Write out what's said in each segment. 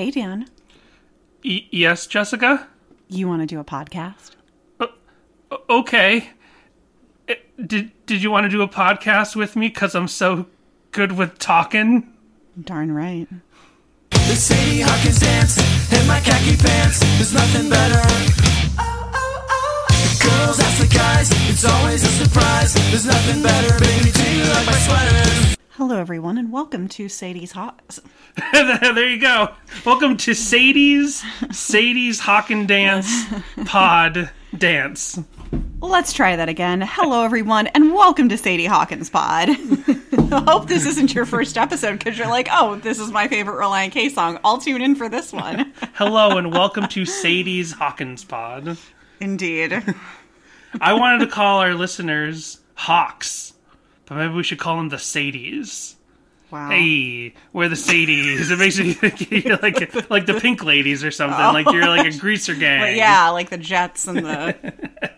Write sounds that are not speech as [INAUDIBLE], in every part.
Hey, Dan. Y- yes, Jessica? You want to do a podcast? O- okay. Eh, Did, did you want to do a podcast with me? Because I'm so good with talking? Darn right. The Sadie Hawkins dance in my khaki pants. There's nothing better. The girls ask the guys, it's always a surprise. There's nothing better, baby. Do you like my sweater? Hello, everyone, and welcome to Sadie's Hot. [LAUGHS] there you go. Welcome to Sadie's Sadie's Hawk and Dance Pod Dance. Let's try that again. Hello, everyone, and welcome to Sadie Hawkins Pod. [LAUGHS] I hope this isn't your first episode because you're like, oh, this is my favorite Relient K song. I'll tune in for this one. [LAUGHS] Hello and welcome to Sadie's Hawkins Pod. Indeed. I wanted to call our listeners Hawks, but maybe we should call them the Sadies. Wow. Hey, we're the Sadies. It makes me [LAUGHS] think you're like like the Pink Ladies or something. Like you're like a oh. greaser gang. But yeah, like the Jets and the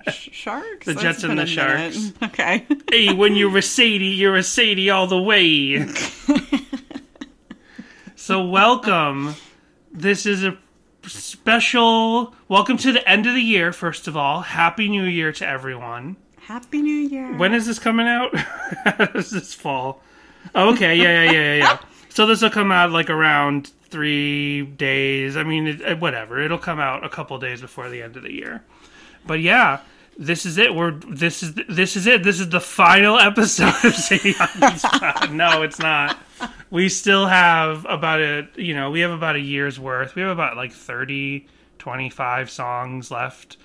[LAUGHS] sh- Sharks. The That's Jets and the a minute. Sharks. [LAUGHS] Okay. Hey, when you're a Sadie, you're a Sadie all the way. so welcome. This is a special welcome to the end of the year. First of all, Happy New Year to everyone. Happy New Year. When is this coming out? Does [LAUGHS] this fall? Oh, okay, yeah, yeah, yeah, yeah, yeah. So this will come out like around three days. I mean, it, whatever. It'll come out a couple days before the end of the year. But yeah, this is it. We're this is this is it. This is the final episode of Hawkins [LAUGHS] Pod. No, it's not. We still have about a you know we have about a year's worth. We have about like 30, 25 songs left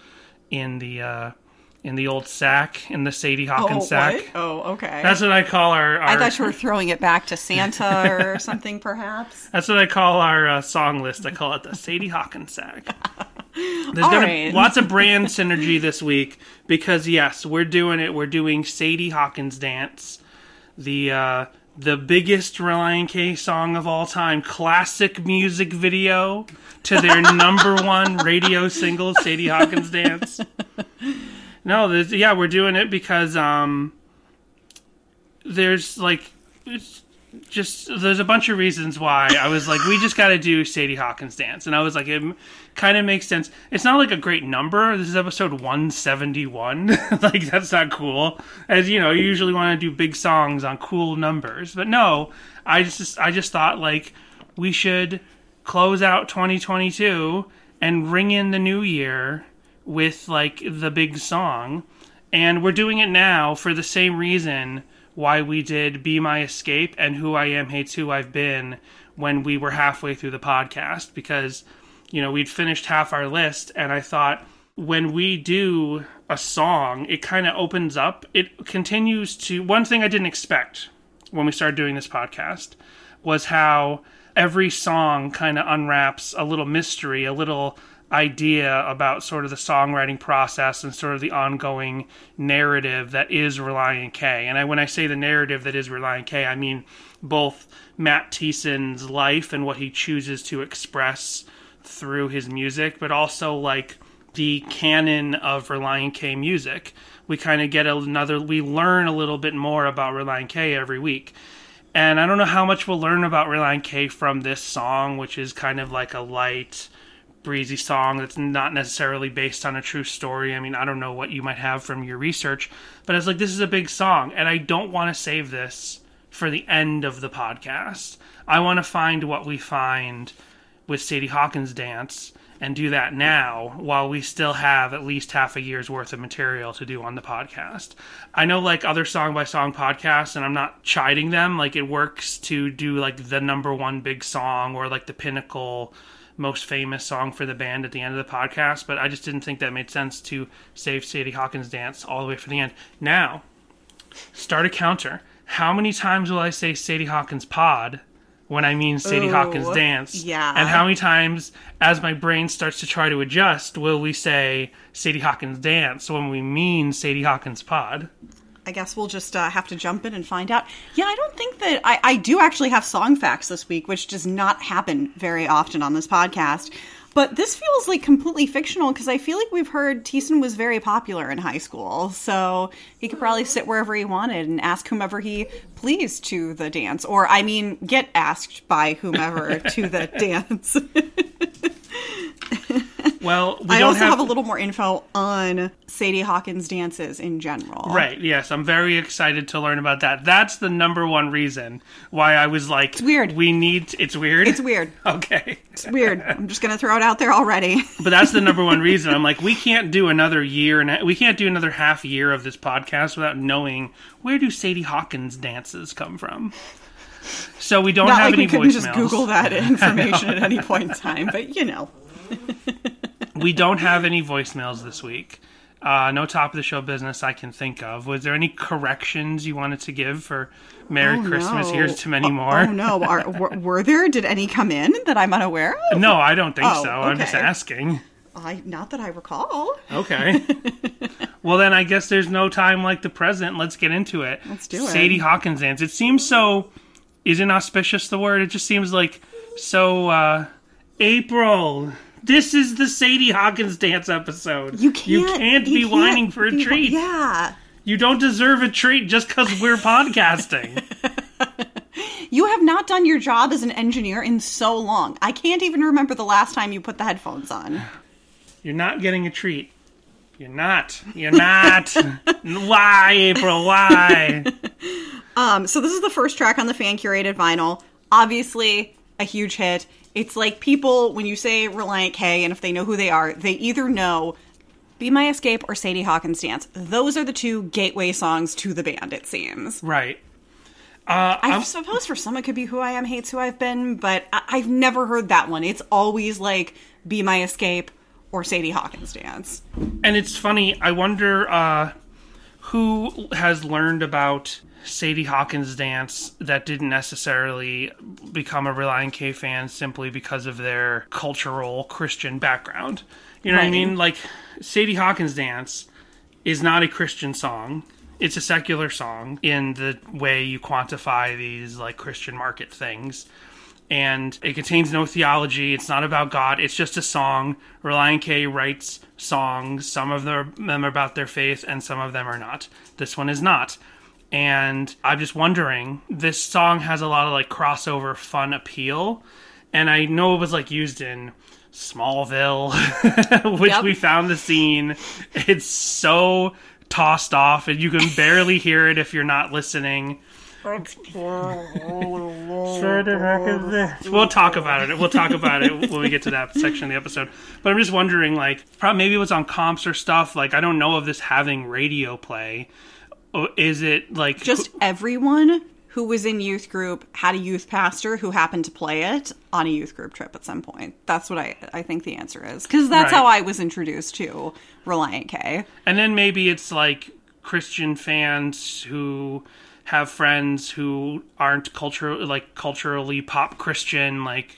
in the uh in the old sack in the Sadie oh, Hawkins sack. what? Oh, okay. That's what I call our. our I thought you were throwing it back to Santa or [LAUGHS] something, perhaps. That's what I call our uh, song list. I call it the Sadie Hawkins sack. [LAUGHS] There's All gonna right. lots of brand synergy this week because yes, we're doing it. We're doing Sadie Hawkins dance, the uh, the biggest Relient K song of all time, classic music video to their [LAUGHS] number one radio single, Sadie Hawkins dance. No, yeah, we're doing it because um, there's like just there's a bunch of reasons why I was like, we just got to do Sadie Hawkins dance, and I was like, it kind of makes sense. It's not like a great number. This is episode 171. [LAUGHS] like that's not cool. As you know, you usually want to do big songs on cool numbers, but no, I just I just thought like we should close out 2022 and ring in the new year with like the big song. And we're doing it now for the same reason why we did Be My Escape and Who I Am Hates Who I've Been when we were halfway through the podcast because, you know, we'd finished half our list and I thought when we do a song, it kind of opens up. It continues to. One thing I didn't expect when we started doing this podcast was how every song kind of unwraps a little mystery, a little idea about sort of the songwriting process and sort of the ongoing narrative that is Relient K. And I, when I say the narrative that is Relient K, I mean both Matt Thiessen's life and what he chooses to express through his music, but also like the canon of Relient K music. We kind of get another, we learn a little bit more about Relient K every week. And I don't know how much we'll learn about Relient K from this song, which is kind of like a light, breezy song that's not necessarily based on a true story. I mean, I don't know what you might have from your research, but it's like this is a big song, and I don't want to save this for the end of the podcast. I want to find what we find with Sadie Hawkins dance and do that now while we still have at least half a year's worth of material to do on the podcast. I know like other song by song podcasts and I'm not chiding them like it works to do like the number one big song or like the pinnacle most famous song for the band at the end of the podcast, but I just didn't think that made sense to save Sadie Hawkins dance all the way for the end. Now, start a counter. How many times will I say Sadie Hawkins pod when I mean Sadie Ooh, Hawkins dance? yeah. And how many times, as my brain starts to try to adjust, will we say Sadie Hawkins dance when we mean Sadie Hawkins pod? I guess we'll just uh, have to jump in and find out. Yeah, I don't think that I, I do actually have song facts this week, which does not happen very often on this podcast. But this feels like completely fictional because I feel like we've heard Thiessen was very popular in high school. So he could probably sit wherever he wanted and ask whomever he pleased to the dance. Or, I mean, get asked by whomever [LAUGHS] to the dance. [LAUGHS] Well, we I don't also have... have a little more info on Sadie Hawkins dances in general. Right, yes, I'm very excited to learn about that. That's the number one reason why I was like, it's weird. We need, it's weird. It's weird. [LAUGHS] Okay. It's weird. I'm just gonna throw it out there already. [LAUGHS] But that's the number one reason. I'm like, we [LAUGHS] can't do another year and we can't do another half year of this podcast without knowing where do Sadie Hawkins dances come from. So we don't Not have like any we couldn't voicemails. just Google that information at any point in time, but you know. We don't have any voicemails this week. Uh, no top of the show business I can think of. Was there any corrections you wanted to give for Merry Oh, Christmas? no. Here's too many Oh, more. Oh no, [LAUGHS] Are, were, were there? Did any come in that I'm unaware of? No, I don't think Oh, so. I'm just asking. I not that I recall. Okay. [LAUGHS] well, then I guess there's no time like the present. Let's get into it. Let's do it. Sadie Hawkins dance. It seems so. Isn't auspicious the word? It just seems like so. uh April. This is the Sadie Hawkins dance episode. You can't. You can't be you whining can't for a be- treat. Yeah. You don't deserve a treat just because we're podcasting. [LAUGHS] You have not done your job as an engineer in so long. I can't even remember the last time you put the headphones on. [SIGHS] You're not getting a treat. You're not. You're not. [LAUGHS] why, April? Why? [LAUGHS] Um, so this is the first track on the fan curated vinyl. Obviously, a huge hit. It's like people when you say Relient K, and if they know who they are, they either know "Be My Escape" or Sadie Hawkins Dance. Those are the two gateway songs to the band. It seems. Right. Uh, I suppose for some it could be "Who I Am Hates Who I've Been," but I- I've never heard that one. It's always like "Be My Escape" or Sadie Hawkins Dance. And it's funny. I wonder uh, who has learned about Sadie Hawkins dance that didn't necessarily become a Relient K fan simply because of their cultural Christian background. You know what I mean? Like Sadie Hawkins dance is not a Christian song. It's a secular song in the way you quantify these like Christian market things and it contains no theology. It's not about God. It's just a song. Relient K writes songs. Some of them them are about their faith, and some of them are not. This one is not. And I'm just wondering. This song has a lot of like crossover fun appeal, and I know it was like used in Smallville, [LAUGHS] which Yep. we found the scene. It's so tossed off, and you can [LAUGHS] barely hear it if you're not listening. [LAUGHS] We'll talk about it. We'll talk about it when we get to that section of the episode. But I'm just wondering, like, probably maybe it was on comps or stuff. Like, I don't know of this having radio play. Or Is it like Just everyone who was in youth group had a youth pastor who happened to play it on a youth group trip at some point. That's what I, I think the answer is. Because that's Right. how I was introduced to Relient K. And then maybe it's like Christian fans who have friends who aren't cultural like culturally pop Christian, like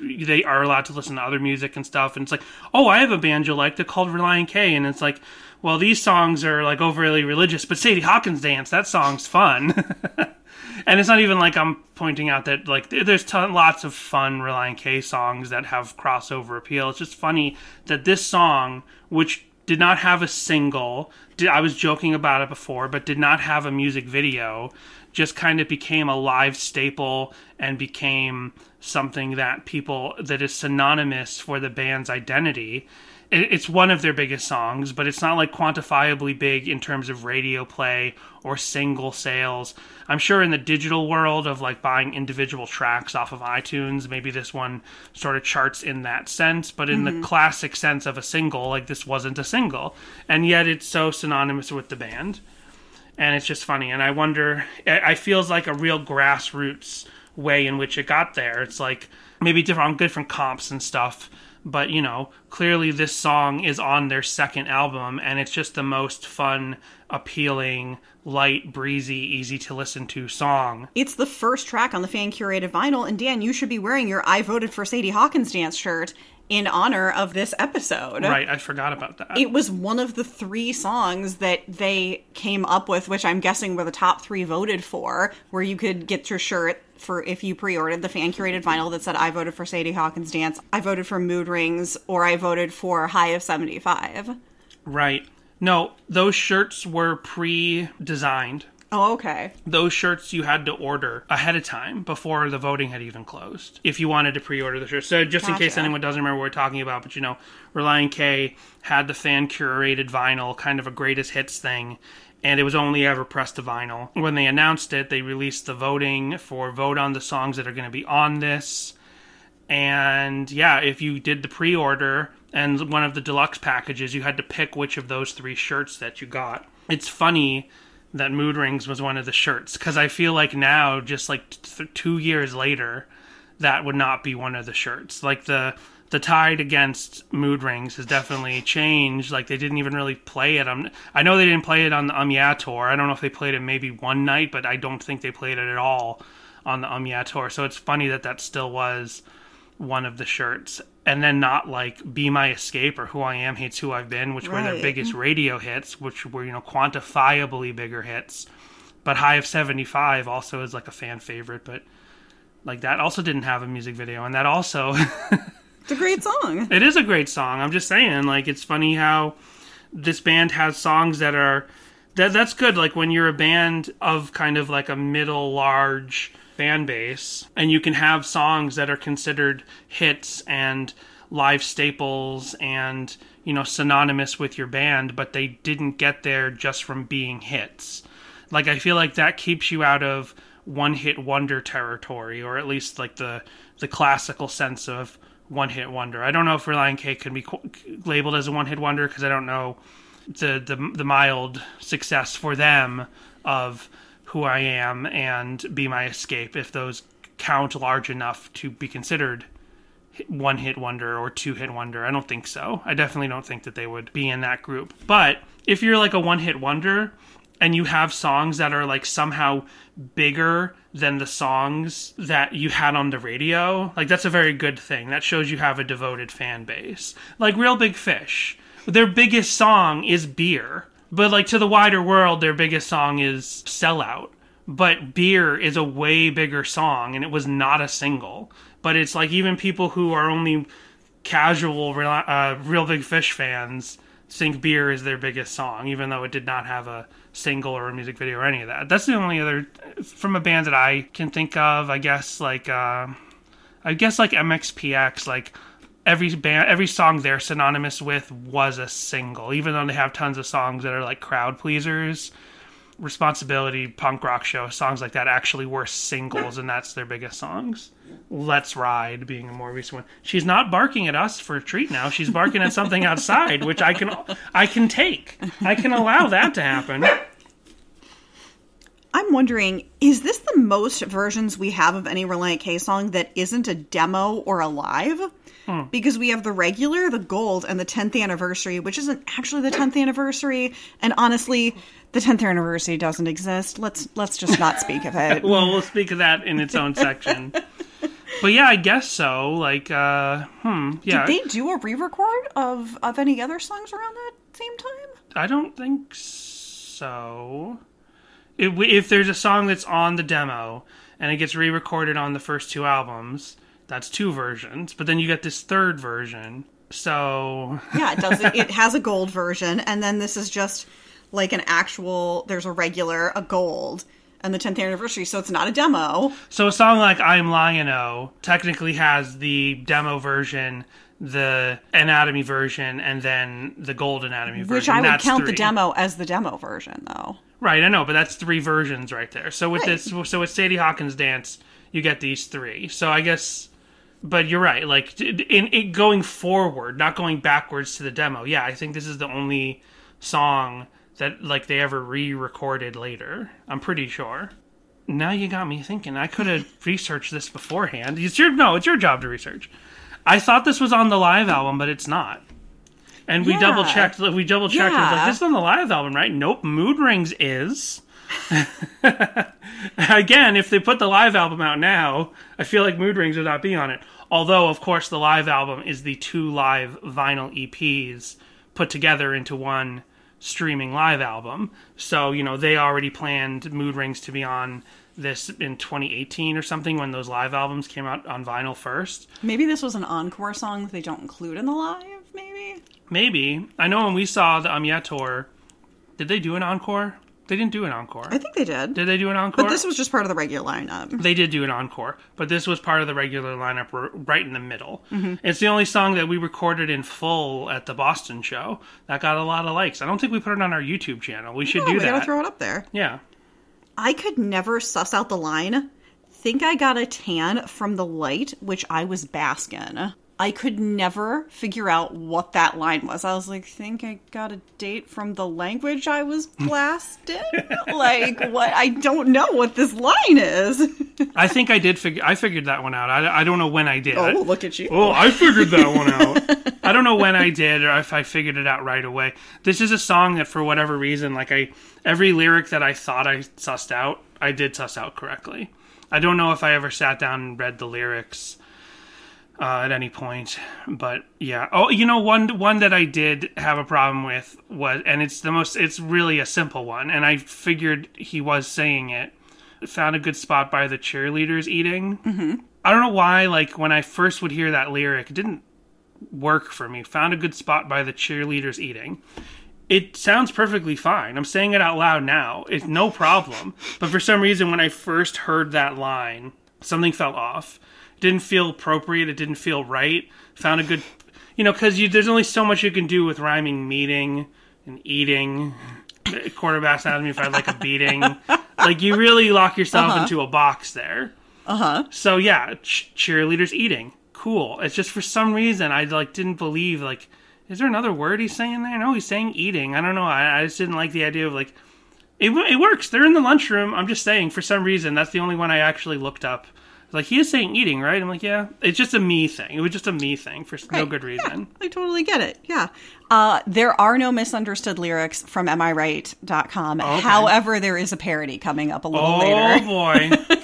they are allowed to listen to other music and stuff. And it's like, oh, I have a band you like. They're called Relient K, and it's like, well, these songs are like overly religious, but Sadie Hawkins dance that song's fun. [LAUGHS] and it's not even like I'm pointing out that like there's ton, lots of fun Relient K songs that have crossover appeal. It's just funny that this song, which did not have a single, did, I was joking about it before, but did not have a music video, just kind of became a live staple and became something that people that is synonymous for the band's identity it- it's one of their biggest songs, but it's not like quantifiably big in terms of radio play or single sales. I'm sure in the digital world of like buying individual tracks off of iTunes, maybe this one sort of charts in that sense, but in the mm-hmm. classic sense of a single, like this wasn't a single. And yet it's so synonymous with the band. And it's just funny. And I wonder, I I feels like a real grassroots way in which it got there. It's like maybe different on different comps and stuff but you know clearly this song is on their second album and it's just the most fun appealing light breezy easy to listen to song. It's the first track on the fan curated vinyl, and Dan, you should be wearing your I voted for Sadie Hawkins dance shirt in honor of this episode. right i forgot about that It was one of the three songs that they came up with, which I'm guessing were the top three voted for, where you could get your shirt for if you pre-ordered the fan curated vinyl that said I voted for Sadie Hawkins dance, I voted for Mood Rings, or I voted for High of 75. right no those shirts were pre-designed Oh, okay. those shirts you had to order ahead of time before the voting had even closed if you wanted to pre-order the shirt so just in case anyone doesn't remember what we're talking about but you know relient k had the fan curated vinyl kind of a greatest hits thing and it was only ever pressed to vinyl when they announced it they released the voting for vote on the songs that are going to be on this and yeah, if you did the pre-order and one of the deluxe packages, you had to pick which of those three shirts that you got. It's funny that Mood Rings was one of the shirts because I feel like now, just like two years later, that would not be one of the shirts. Like the the tide against Mood Rings has definitely changed. Like they didn't even really play it. I know they didn't play it on the Um Yeah tour. I don't know if they played it maybe one night, but I don't think they played it at all on the Um Yeah tour. So it's funny that that still was one of the shirts and then not like be my escape or who i am hates who i've been which were their biggest radio hits which were you know quantifiably bigger hits. But high of 75 also is like a fan favorite but like that also didn't have a music video and that also [LAUGHS] It's a great song. it is a great song. I'm just saying like it's funny how this band has songs that are that that's good. Like when you're a band of kind of like a middle large fan base and you can have songs that are considered hits and live staples and you know synonymous with your band but they didn't get there just from being hits. Like i feel like that keeps you out of one hit wonder territory or at least like the the classical sense of one hit wonder. I don't know if relient k can be qu- labeled as a one hit wonder because i don't know the, the the mild success for them of who I am and be my escape if those count large enough to be considered one hit wonder or two hit wonder. I don't think so. I definitely don't think that they would be in that group. But if you're like a one hit wonder and you have songs that are like somehow bigger than the songs that you had on the radio, like that's a very good thing. That shows you have a devoted fan base. Like Reel Big Fish, their biggest song is Beer. But like to the wider world, their biggest song is Sellout. But Beer is a way bigger song and it was not a single. But it's like even people who are only casual uh, Reel Big Fish fans think Beer is their biggest song, even though it did not have a single or a music video or any of that. That's the only other from a band that I can think of. I guess like uh, I guess like MXPX, like every band, every song they're synonymous with was a single, even though they have tons of songs that are like crowd pleasers. Responsibility, punk rock show, songs like that actually were singles, and that's their biggest songs. Let's Ride being a more recent one. She's not barking at us for a treat now. She's barking at something outside, [LAUGHS] which I can I can take. I can allow that to happen. I'm wondering, is this the most versions we have of any Relient K song that isn't a demo or a live? Because we have the regular, the gold, and the 10th anniversary, which isn't actually the 10th anniversary. And honestly, the 10th anniversary doesn't exist. Let's let's just not speak of it. [LAUGHS] Well, we'll speak of that in its own section. [LAUGHS] But yeah, I guess so. Like, uh, hmm, yeah. Did they do a re-record of of any other songs around that same time? I don't think so. If, if there's a song that's on the demo and it gets re-recorded on the first two albums, that's two versions. But then you get this third version. So [LAUGHS] Yeah, it does. It, has a gold version, and then this is just like an actual. There's a regular, a gold, and the 10th anniversary. So it's not a demo. So a song like I'm Lion-O technically has the demo version, the anatomy version, and then the gold anatomy version. Which I would That's count the demo as the demo version, though. Right, I know, but that's three versions right there. So with Right. this, so with Sadie Hawkins dance, you get these three. So I guess, but you're right. Like in, in going forward, not going backwards to the demo. Yeah, I think this is the only song that like they ever re-recorded later. I'm pretty sure. Now you got me thinking. I could have [LAUGHS] researched this beforehand. It's your no, it's your job to research. I thought this was on the live album, but it's not. And we Yeah. double checked. We double checked. It was like this is on the live album, right? Nope. Mood Rings is. [LAUGHS] Again, if they put the live album out now, I feel like Mood Rings would not be on it. Although, of course, the live album is the two live vinyl EPs put together into one streaming live album. So, you know, they already planned Mood Rings to be on this in 2018 or something when those live albums came out on vinyl first. Maybe this was an encore song that they don't include in the live. Maybe Maybe. I know when we saw the Yeah tour, did they do an encore? They didn't do an encore. I think they did. Did they do an encore? but this was just part of the regular lineup. they did do an encore, but this was part of the regular lineup right in the middle. Mm-hmm. It's the only song that we recorded in full at the Boston show that got a lot of likes. I don't think we put it on our YouTube channel. We should Oh, do we that. gotta throw it up there. yeah. I could never suss out the line. Think I got a tan from the light, which I was basking. I could never figure out what that line was. I was like, think I got a date from the language I was [LAUGHS] blasted? like, what? I don't know what this line is. I think I did figure. I figured that one out. I, I don't know when I did. Oh, I- oh, look at you. Oh, I figured that one out. [LAUGHS] I don't know when I did or if I figured it out right away. This is a song that, for whatever reason, like I, every lyric that I thought I sussed out, I did suss out correctly. I don't know if I ever sat down and read the lyrics uh, at any point, but yeah. Oh, you know, one one that I did have a problem with was, and it's the most, it's really a simple one, and I figured he was saying it. Found a good spot by the cheerleaders eating. Mm-hmm. I don't know why. Like when I first would hear that lyric, it didn't work for me. Found a good spot by the cheerleaders eating. It sounds perfectly fine. I'm saying it out loud now. It's no problem. But for some reason, when I first heard that line, something felt off. Didn't feel appropriate. It didn't feel right. Found a good, you know, because there's only so much you can do with rhyming meeting and eating. Quarterbacks asked me if I'd like a beating. like you really lock yourself into a box there. Uh huh. So yeah, ch- cheerleaders eating, cool. It's just for some reason I like didn't believe like, is there another word he's saying there? No, he's saying eating. I don't know. I, I just didn't like the idea of like, it it works. They're in the lunchroom. I'm just saying for some reason that's the only one I actually looked up. Like he is saying eating, right? I'm like, yeah. It's just a me thing. It was just a me thing for s no good reason. I totally get it. Yeah. Uh, there are no misunderstood lyrics from amiright.com. However, there is a parody coming up a little Oh later. Oh, boy. [LAUGHS]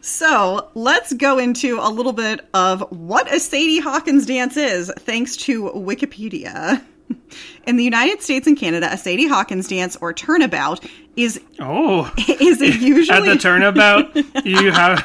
So let's go into a little bit of what a Sadie Hawkins dance is, thanks to Wikipedia. [LAUGHS] In the United States and Canada, a Sadie Hawkins dance or turnabout is Oh. [LAUGHS] is a usually At the turnabout, [LAUGHS] you have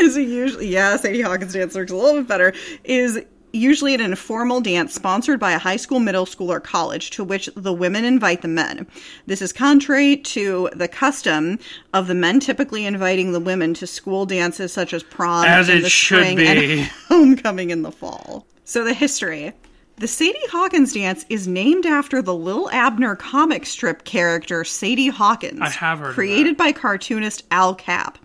is it usually yeah Sadie Hawkins dance looks a little bit better is usually an informal dance sponsored by a high school, middle school, or college to which the women invite the men. This is contrary to the custom of the men typically inviting the women to school dances such as prom As in it the should spring be. and [LAUGHS] homecoming in the fall. So the history. The Sadie Hawkins dance is named after the Li'l Abner comic strip character Sadie Hawkins. I have heard created by cartoonist Al Capp.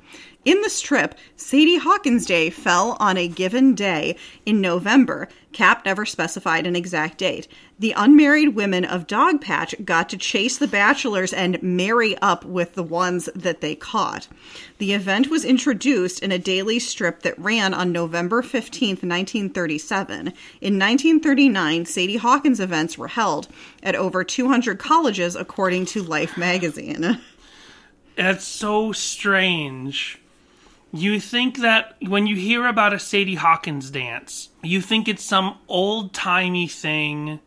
In the strip, Sadie Hawkins Day fell on a given day in November. Capp never specified an exact date. The unmarried women of Dogpatch got to chase the bachelors and marry up with the ones that they caught. The event was introduced in a daily strip that ran on November 15th, 1937. In 1939, Sadie Hawkins events were held at over 200 colleges, according to Life magazine. That's so strange. You think that when you hear about a Sadie Hawkins dance, you think it's some old timey thing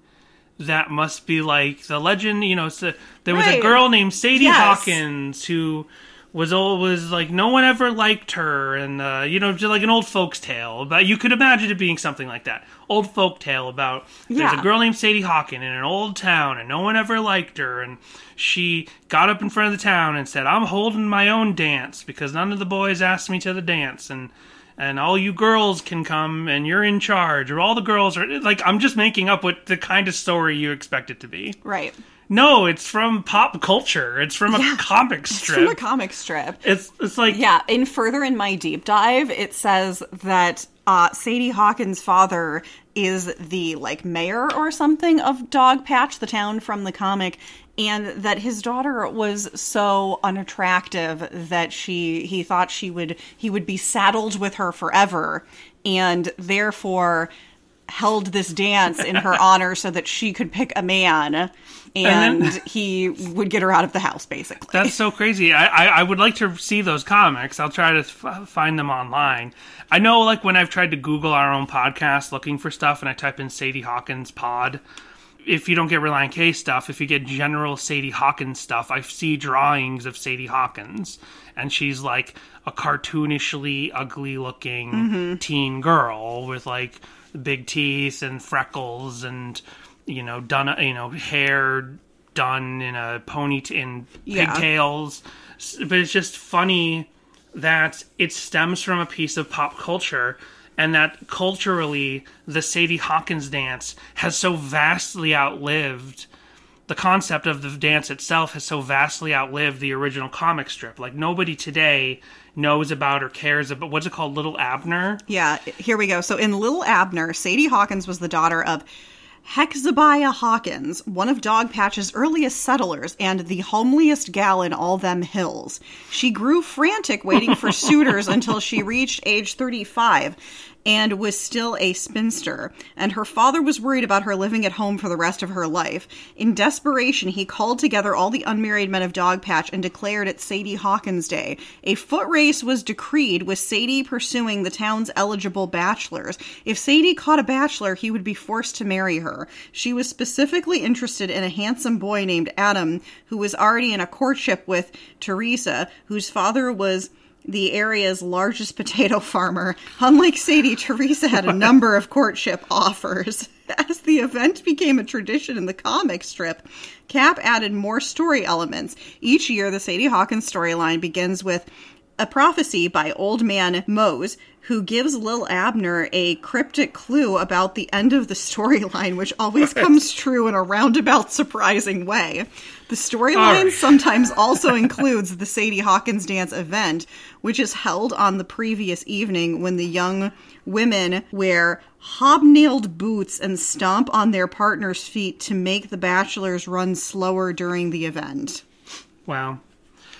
that must be like the legend. You know, so there was a girl named Sadie Yes. Hawkins who was always like no one ever liked her, and uh, you know, just like an old folks tale. But you could imagine it being something like that, old folk tale about there's a girl named Sadie Hawkins in an old town, and no one ever liked her, and she got up in front of the town and said, "I'm holding my own dance because none of the boys asked me to the dance, and and all you girls can come, and you're in charge, or all the girls are like." I'm just making up what the kind of story you expect it to be. Right. No, it's from pop culture. It's from a Yeah. comic From a strip. comic strip. It's it's like Yeah, in further in my deep dive, it says that uh, Sadie Hawkins' father is the like mayor or something of Dogpatch, the town from the comic, and that his daughter was so unattractive that she he thought she would he would be saddled with her forever, and therefore held this dance in her [LAUGHS] honor so that she could pick a man and, then- he would get her out of the house basically. That's so crazy. I, I, I would like to see those comics. I'll try to f- find them online. I know, like, when I've tried to Google our own podcast looking for stuff and I type in Sadie Hawkins pod, if you don't get Relient K stuff, if you get general Sadie Hawkins stuff, I see drawings of Sadie Hawkins. And she's like a cartoonishly ugly looking mm-hmm. teen girl with like big teeth and freckles and, you know, done, you know, hair done in a pony in Yeah. pigtails. But it's just funny that it stems from a piece of pop culture and that culturally the Sadie Hawkins dance has so vastly outlived the concept of the dance itself has so vastly outlived the original comic strip. Like nobody today knows about or cares about what's it called, Little Abner? Yeah, here we go. So in Little Abner, Sadie Hawkins was the daughter of Hekzebiah Hawkins, one of Dogpatch's earliest settlers and the homeliest gal in all them hills. She grew frantic waiting for [LAUGHS] suitors until she reached age 35 and was still a spinster, and her father was worried about her living at home for the rest of her life. In desperation, he called together all the unmarried men of Dogpatch and declared it Sadie Hawkins Day. A foot race was decreed, with Sadie pursuing the town's eligible bachelors. If Sadie caught a bachelor, he would be forced to marry her. She was specifically interested in a handsome boy named Adam, who was already in a courtship with Teresa, whose father was the area's largest potato farmer. Unlike Sadie, Teresa had a number of courtship offers. [LAUGHS] As the event became a tradition in the comic strip, Capp added more story elements. Each year, the Sadie Hawkins storyline begins with a prophecy by Old Man Mose, who gives Li'l Abner a cryptic clue about the end of the storyline, which always comes true in a roundabout, surprising way. The storyline sometimes also [LAUGHS] includes the Sadie Hawkins dance event, which is held on the previous evening when the young women wear hobnailed boots and stomp on their partner's feet to make the bachelors run slower during the event. Wow.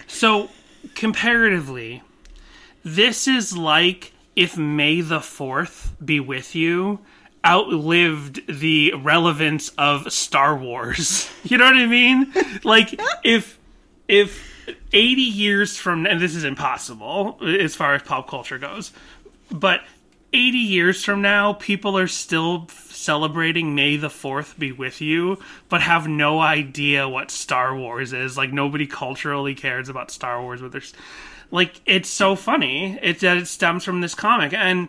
So, comparatively, this is like if May the 4th be with you outlived the relevance of Star Wars. [LAUGHS] You know what I mean? Like if if 80 years from and this is impossible as far as pop culture goes. But 80 years from now, people are still celebrating May the 4th be with you, but have no idea what Star Wars is. Like, nobody culturally cares about Star Wars, but there's. Like, it's so funny it, that it stems from this comic. And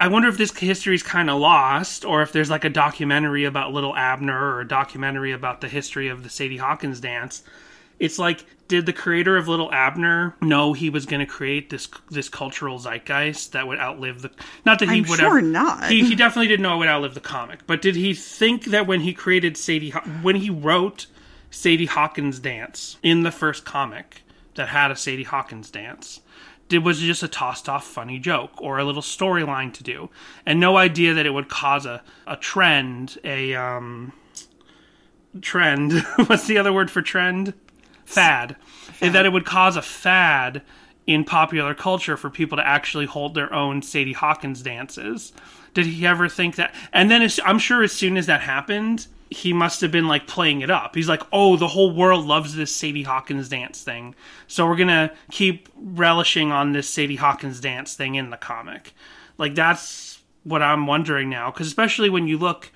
I wonder if this history is kind of lost, or if there's like a documentary about Little Abner, or a documentary about the history of the Sadie Hawkins dance. It's like, did the creator of Little Abner know he was going to create this this cultural zeitgeist that would outlive the? Not that he I'm would sure ever. not. He, he definitely didn't know it would outlive the comic. But did he think that when he created Sadie, when he wrote Sadie Hawkins dance in the first comic that had a Sadie Hawkins dance? It was just a tossed off funny joke or a little storyline to do, and no idea that it would cause a, a trend, a um, trend. [LAUGHS] What's the other word for trend? Fad. And that it would cause a fad in popular culture for people to actually hold their own Sadie Hawkins dances. Did he ever think that? And then as, I'm sure as soon as that happened, he must have been like playing it up. He's like, oh, the whole world loves this Sadie Hawkins dance thing. So we're going to keep relishing on this Sadie Hawkins dance thing in the comic. Like, that's what I'm wondering now. Because especially when you look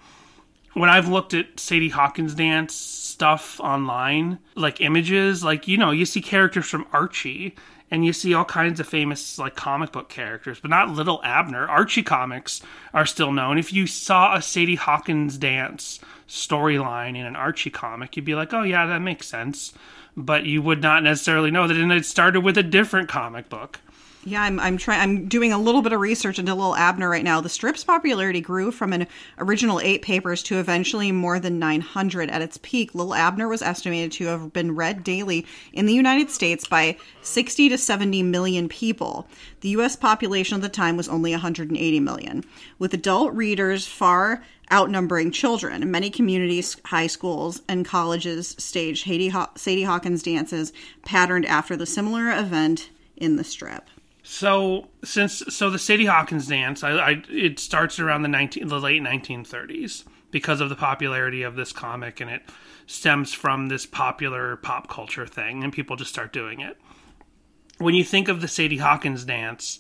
when I've looked at Sadie Hawkins dance stuff online, like images, like you know, you see characters from Archie and you see all kinds of famous like comic book characters, but not Little Abner. Archie comics are still known. If you saw a Sadie Hawkins dance storyline in an Archie comic, you'd be like, "Oh yeah, that makes sense." But you would not necessarily know that it started with a different comic book. Yeah, I'm I'm trying I'm doing a little bit of research into Li'l Abner right now. The strip's popularity grew from an original 8 papers to eventually more than 900 at its peak. Li'l Abner was estimated to have been read daily in the United States by 60 to 70 million people. The US population at the time was only 180 million, with adult readers far outnumbering children. Many communities, high schools, and colleges staged Sadie Hawkins dances patterned after the similar event in the strip. So since so the Sadie Hawkins dance, I, I it starts around the nineteen the late nineteen thirties because of the popularity of this comic, and it stems from this popular pop culture thing, and people just start doing it. When you think of the Sadie Hawkins dance,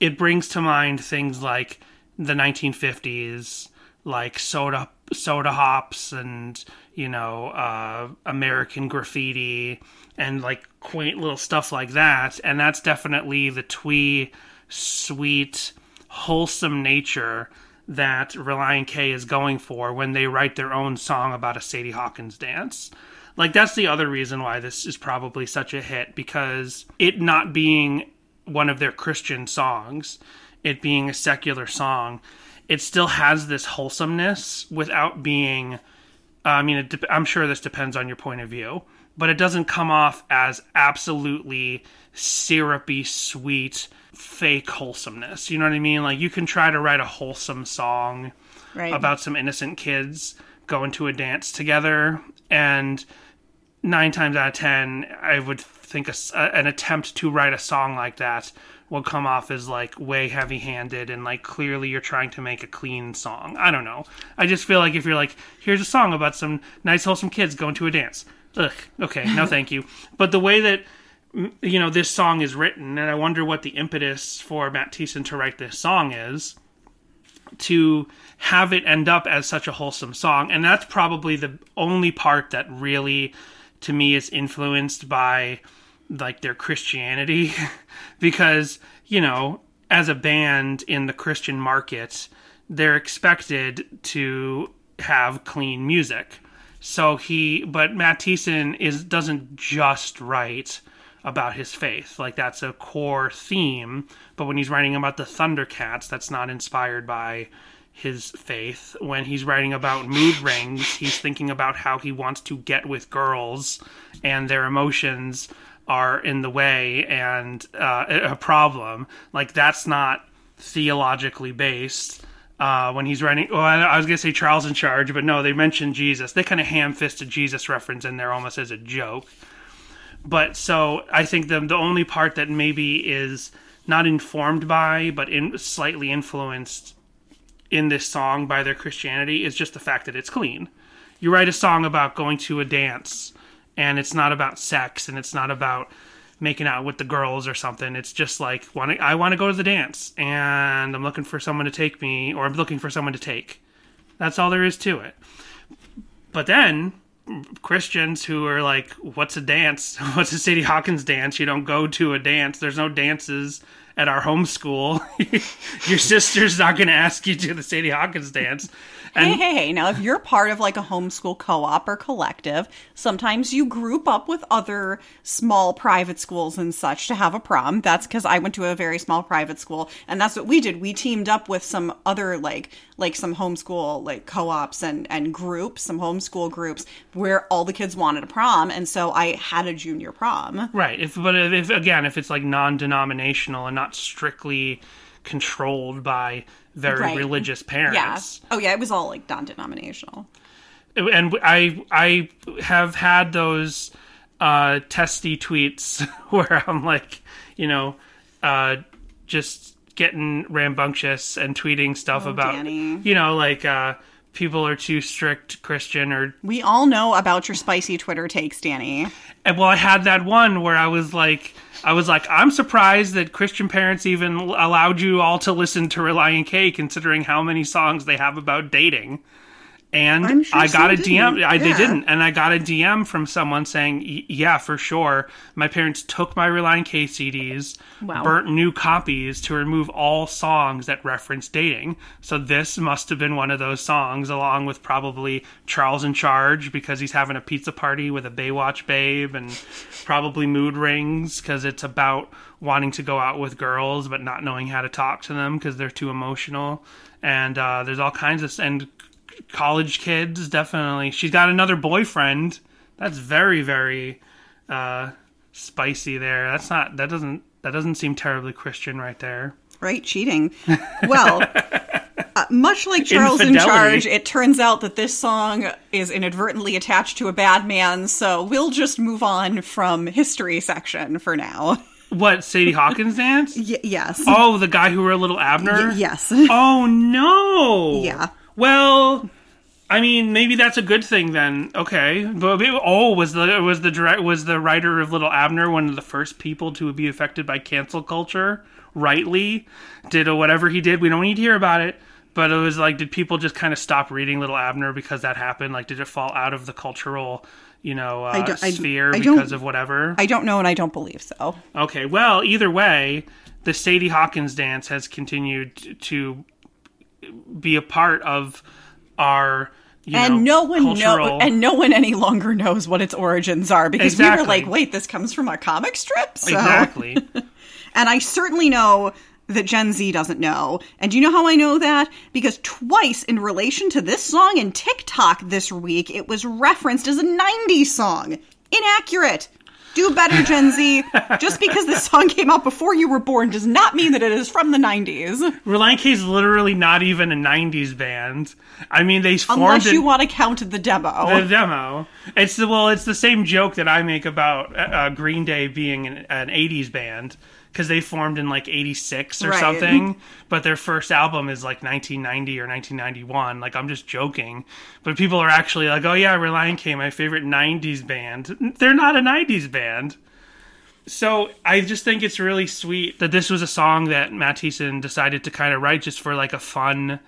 it brings to mind things like the 1950s, like soda soda hops and you know uh, American graffiti and like quaint little stuff like that. And that's definitely the twee, sweet, wholesome nature that Relient K is going for when they write their own song about a Sadie Hawkins dance. Like that's the other reason why this is probably such a hit because it not being one of their Christian songs, it being a secular song, it still has this wholesomeness without being. I mean, de- I'm sure this depends on your point of view, but it doesn't come off as absolutely syrupy, sweet, fake wholesomeness. You know what I mean? Like you can try to write a wholesome song Right. about some innocent kids going to a dance together and nine times out of ten i would think a an attempt to write a song like that will come off as like way heavy handed and like clearly you're trying to make a clean song i don't know i just feel like if you're like here's a song about some nice wholesome kids going to a dance ugh okay no thank you. But the way that you know this song is written and i wonder what the impetus for matt Thiessen to write this song is to have it end up as such a wholesome song and that's probably the only part that really to me is influenced by like their christianity. [LAUGHS] Because you know as a band in the christian market they're expected to have clean music so he but matt Thiessen is doesn't just write about his faith. Like that's a core theme. But when he's writing about the Thundercats, that's not inspired by his faith. When he's writing about mood [LAUGHS] rings, he's thinking about how he wants to get with girls and their emotions are in the way and uh, a problem. Like that's not theologically based. Uh, when he's writing, well, I was gonna say Charles in charge, but no, they mentioned Jesus. They kind of ham-fisted Jesus reference in there almost as a joke but so I think the the only part that maybe is not informed by, but in slightly influenced in this song by their Christianity is just the fact that it's clean. You write a song about going to a dance, and it's not about sex, and it's not about making out with the girls or something. It's just like want I want to go to the dance, and I'm looking for someone to take me, or I'm looking for someone to take. That's all there is to it. But then Christians who are like, "What's a dance? [LAUGHS] What's a Sadie Hawkins dance? You don't go to a dance. There's no dances at our homeschool. [LAUGHS] Your sister's not going to ask you to the Sadie Hawkins dance." Hey, hey, hey. Now, if you're part of like a homeschool co op or collective, sometimes you group up with other small private schools and such to have a prom. That's because I went to a very small private school, and that's what we did. We teamed up with some other, like, like some homeschool, like co ops and, and groups, some homeschool groups where all the kids wanted a prom. And so I had a junior prom. Right. If but if again, if it's like non-denominational and not strictly controlled by very Right. religious Yeah. parents. Oh, yeah. It was all like non denominational. and I I have had those uh, testy tweets [LAUGHS] where I'm like, you know, uh, just getting rambunctious and tweeting stuff about, Danny. you know, like uh, people are too strict Christian or. We all know about your spicy Twitter takes, Danny. And well, I had that one where I was like. I was like, I'm surprised that Christian parents even allowed you all to listen to Relient K, considering how many songs they have about dating. And sure I got a DM. didn't. I, They didn't, and I got a DM from someone saying, "Yeah, for sure. My parents took my Relient K CDs, Wow. burnt new copies to remove all songs that reference dating. So this must have been one of those songs, along with probably Charles in Charge because he's having a pizza party with a Baywatch babe, and probably Mood Rings because it's about wanting to go out with girls but not knowing how to talk to them because they're too emotional. And uh, there's all kinds of and college kids definitely. She's got another boyfriend. That's very very uh, spicy there. That's not that doesn't that doesn't seem terribly Christian right there. right? Cheating. Well, [LAUGHS] uh, much like Charles in Charge, it turns out that this song is inadvertently attached to a bad man, so we'll just move on from history section for now. What Sadie Hawkins [LAUGHS] dance? Y- yes. Oh, the guy who were a little Abner. Y- yes. Oh no. Yeah. Well, I mean, maybe that's a good thing then. Okay. But oh, was the was the direct was the writer of Little Abner one of the first people to be affected by cancel culture? Rightly, did whatever he did. We don't need to hear about it. But it was like, did people just kind of stop reading Little Abner because that happened? Like, did it fall out of the cultural, you know, uh, don't- I- sphere I because of whatever? I don't know, and I don't believe so. Okay, well, either way, the Sadie Hawkins dance has continued to be a part of our you and know, no one know, and no one any longer knows what its origins are because we were like, wait, this comes from a comic strip. So, exactly. [LAUGHS] and I certainly know that Gen Z doesn't know. And do you know how I know that? Because twice in relation to this song in TikTok this week, it was referenced as a '90s song. Inaccurate. Do better, Gen Z. Just because this song came out before you were born does not mean that it is from the 90s. Relient K is literally not even a '90s band. I mean, they formed Unless you want to count the demo. the demo. It's the well, it's the same joke that I make about uh, uh, Green Day being an, an '80s band because they formed in like '86 or Right. something, but their first album is like 1990 or 1991. Like I'm just joking, but people are actually like, "Oh yeah, Relient K, my favorite '90s band." They're not a '90s band. So I just think it's really sweet that this was a song that Matt Thiessen decided to kind of write just for like a fun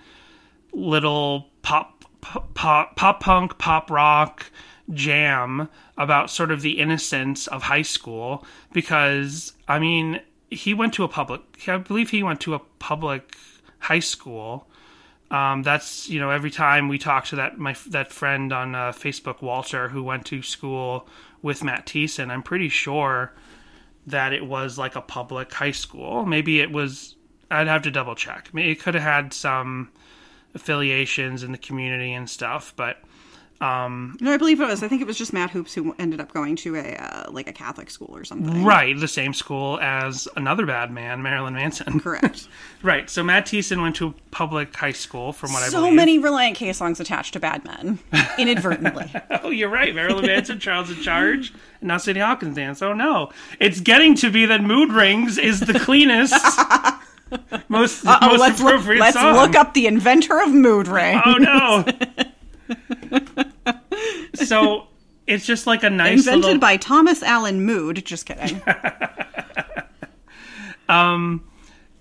little pop pop pop, pop punk pop rock jam about sort of the innocence of high school because I mean he went to a public I believe he went to a public high school. Um, that's you know every time we talk to that my that friend on uh, Facebook Walter who went to school with Matt Thiessen I'm pretty sure that it was like a public high school. Maybe it was I'd have to double check. Maybe it could have had some affiliations in the community and stuff but No, I believe it was. I think it was just Matt Hoopes who ended up going to a uh, like a Catholic school or something. right the same school as another bad man Marilyn Manson Correct. [LAUGHS] right so Matt Thiessen went to a public high school from what I so many Relient K songs attached to Bad Men, [LAUGHS] inadvertently. Oh, you're right. Marilyn Manson, Charles in Charge, and now Sadie Hawkins dance. Oh no, it's getting to be that Mood Rings is the cleanest, [LAUGHS] most oh, most let's look, let's song. look up the inventor of mood ring. Oh no. So it's just like a nice Invented little. by Thomas Allen Mood. Just kidding. [LAUGHS] um,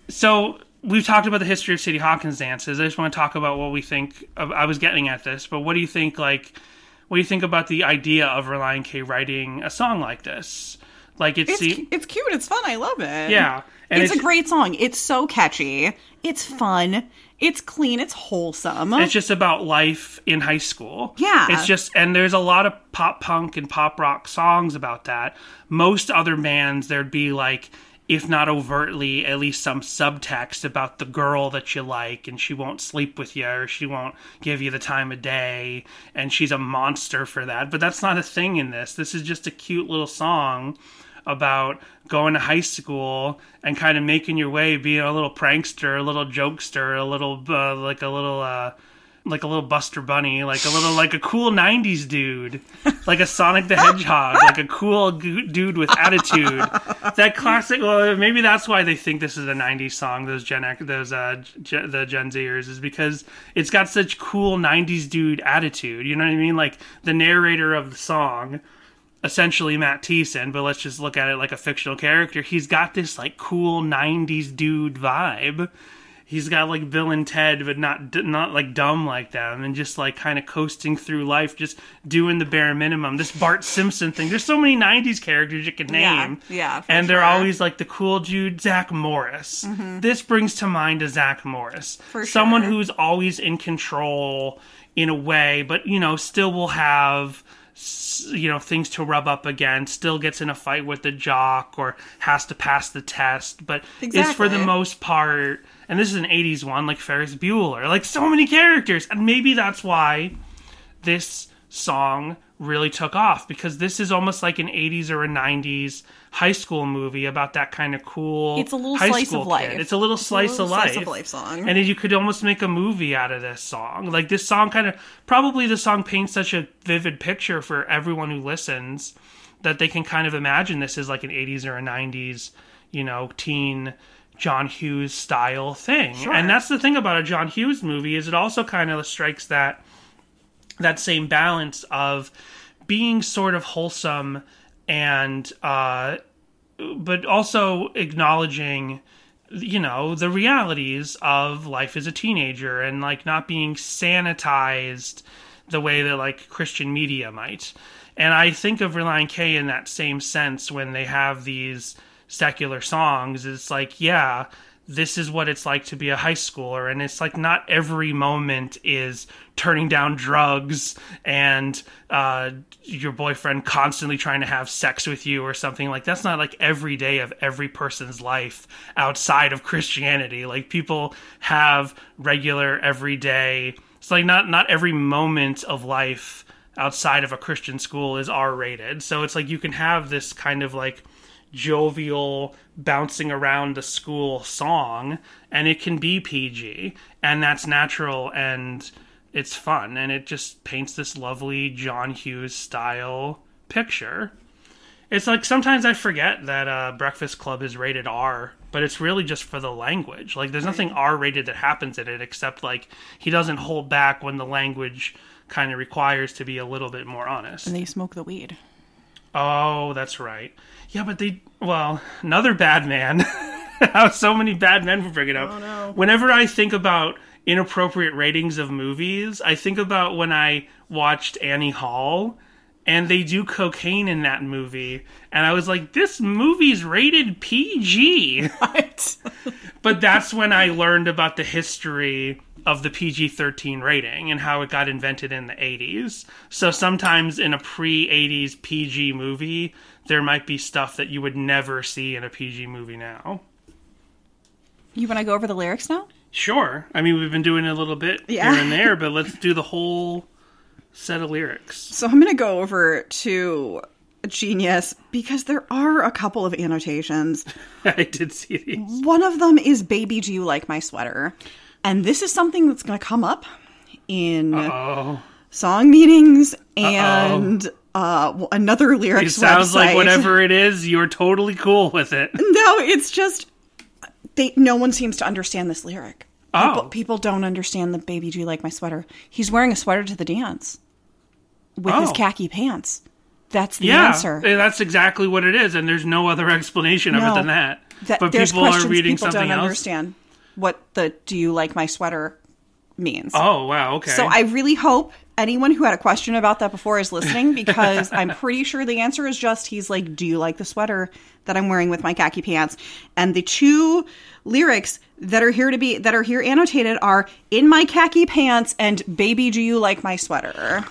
so we've talked about the history of Sadie Hawkins dances. I just want to talk about what we think. Of, I was getting at this, but what do you think? Like, what do you think about the idea of Relient K writing a song like this? Like it's, It's, it's cute. It's fun. I love it. yeah, and It's, a great song. It's so catchy. It's fun. It's clean. It's wholesome. It's just about life in high school. Yeah. It's just, and there's a lot of pop punk and pop rock songs about that. Most other bands, there'd be like, if not overtly, at least some subtext about the girl that you like, and she won't sleep with you, or she won't give you the time of day, and she's a monster for that. But that's not a thing in this. This is just a cute little song about going to high school and kind of making your way, being a little prankster, a little jokester, a little uh, like a little uh, like a little Buster Bunny, like a little like a cool '90s dude, like a Sonic the Hedgehog, like a cool dude with attitude. That classic. Well, maybe that's why they think this is a '90s song. Those Gen X, those uh, the Gen Zers, is because it's got such cool '90s dude attitude. You know what I mean? Like the narrator of the song essentially Matt Thiessen, but let's just look at it like a fictional character. He's got this like cool '90s dude vibe. He's got like Bill and Ted, but not not like dumb like them, and just like kind of coasting through life, just doing the bare minimum. This Bart Simpson thing. There's so many '90s characters you can name, yeah, for and they're always like the cool dude, Zach Morris. Mm-hmm. This brings to mind a Zach Morris, For someone sure. who's always in control in a way, but you know, still will have you know things to rub up against still gets in a fight with the jock or has to pass the test but is for the most part and this is an 80s one like ferris bueller like so many characters and maybe that's why this song really took off because this is almost like an 80s or a 90s high school movie about that kind of cool It's a little slice of life. kid. it's a little slice little of life slice of life song. and you could almost make a movie out of this song. Like this song kind of probably the song paints such a vivid picture for everyone who listens that they can kind of imagine this is like an 80s or a 90s, you know, teen John Hughes style thing. And that's the thing about a John Hughes movie is it also kind of strikes that that same balance of being sort of wholesome and uh but also acknowledging you know the realities of life as a teenager and like not being sanitized the way that like christian media might. And i think of relient k in that same sense when they have these secular songs. It's like yeah this is what it's like to be a high schooler. And it's like not every moment is turning down drugs and uh, your boyfriend constantly trying to have sex with you or something like that's not like every day of every person's life outside of christianity. Like people have regular everyday it's like not not every moment of life outside of a christian school is r rated so it's like you can have this kind of like jovial bouncing around the school song and it can be PG and that's natural and it's fun and it just paints this lovely John Hughes style picture. It's like sometimes I forget that uh, Breakfast Club is rated R, but it's really just for the language. Like there's nothing R rated that happens in it except like he doesn't hold back when the language kind of requires to be a little bit more honest. And they smoke the weed. Oh, that's right. Yeah, but they well, another bad man. [LAUGHS] How so many bad men for bringing up. Oh, no. Whenever I think about inappropriate ratings of movies, I think about when I watched Annie Hall and they do cocaine in that movie and I was like this movie's rated PG. [LAUGHS] What? But that's when I learned about the history of the PG 13 rating and how it got invented in the 80s. So sometimes in a pre 80s PG movie, there might be stuff that you would never see in a PG movie now. you want to go over the lyrics now? Sure. I mean, we've been doing it a little bit Yeah. here and there, but let's do the whole set of lyrics. So I'm going to go over to Genius because there are a couple of annotations. [LAUGHS] I did see these. One of them is Baby Do You Like My Sweater? And this is something that's going to come up in Oh, song meetings and uh, another it lyrics sounds like website. whatever it is, you're totally cool with it. No, it's just they. No one seems to understand this lyric. People, Oh. people don't understand the "Baby, do you like my sweater?" He's wearing a sweater to the dance with his Oh. khaki pants. That's the Yeah, answer. that's exactly what it is, and there's no other explanation of No. it than that. That but people are reading people something don't else. understand what the "Do you like my sweater?" means. Oh wow, okay. So I really hope anyone who had a question about that before is listening [LAUGHS] because I'm pretty sure the answer is just he's like, "Do you like the sweater that I'm wearing with my khaki pants?" And the two lyrics that are here to be that are here annotated are "In my khaki pants" and "Baby, do you like my sweater?"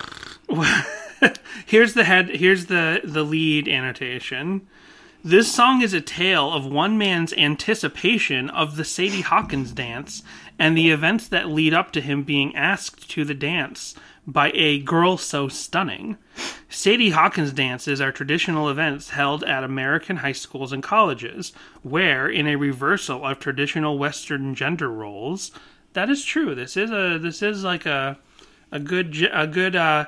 [LAUGHS] here's the head. Here's the the lead annotation. This song is a tale of one man's anticipation of the Sadie Hawkins dance and the events that lead up to him being asked to the dance by a girl so stunning. Sadie Hawkins dances are traditional events held at American high schools and colleges, where, in a reversal of traditional Western gender roles, that is true. This is a this is like a a good a good uh,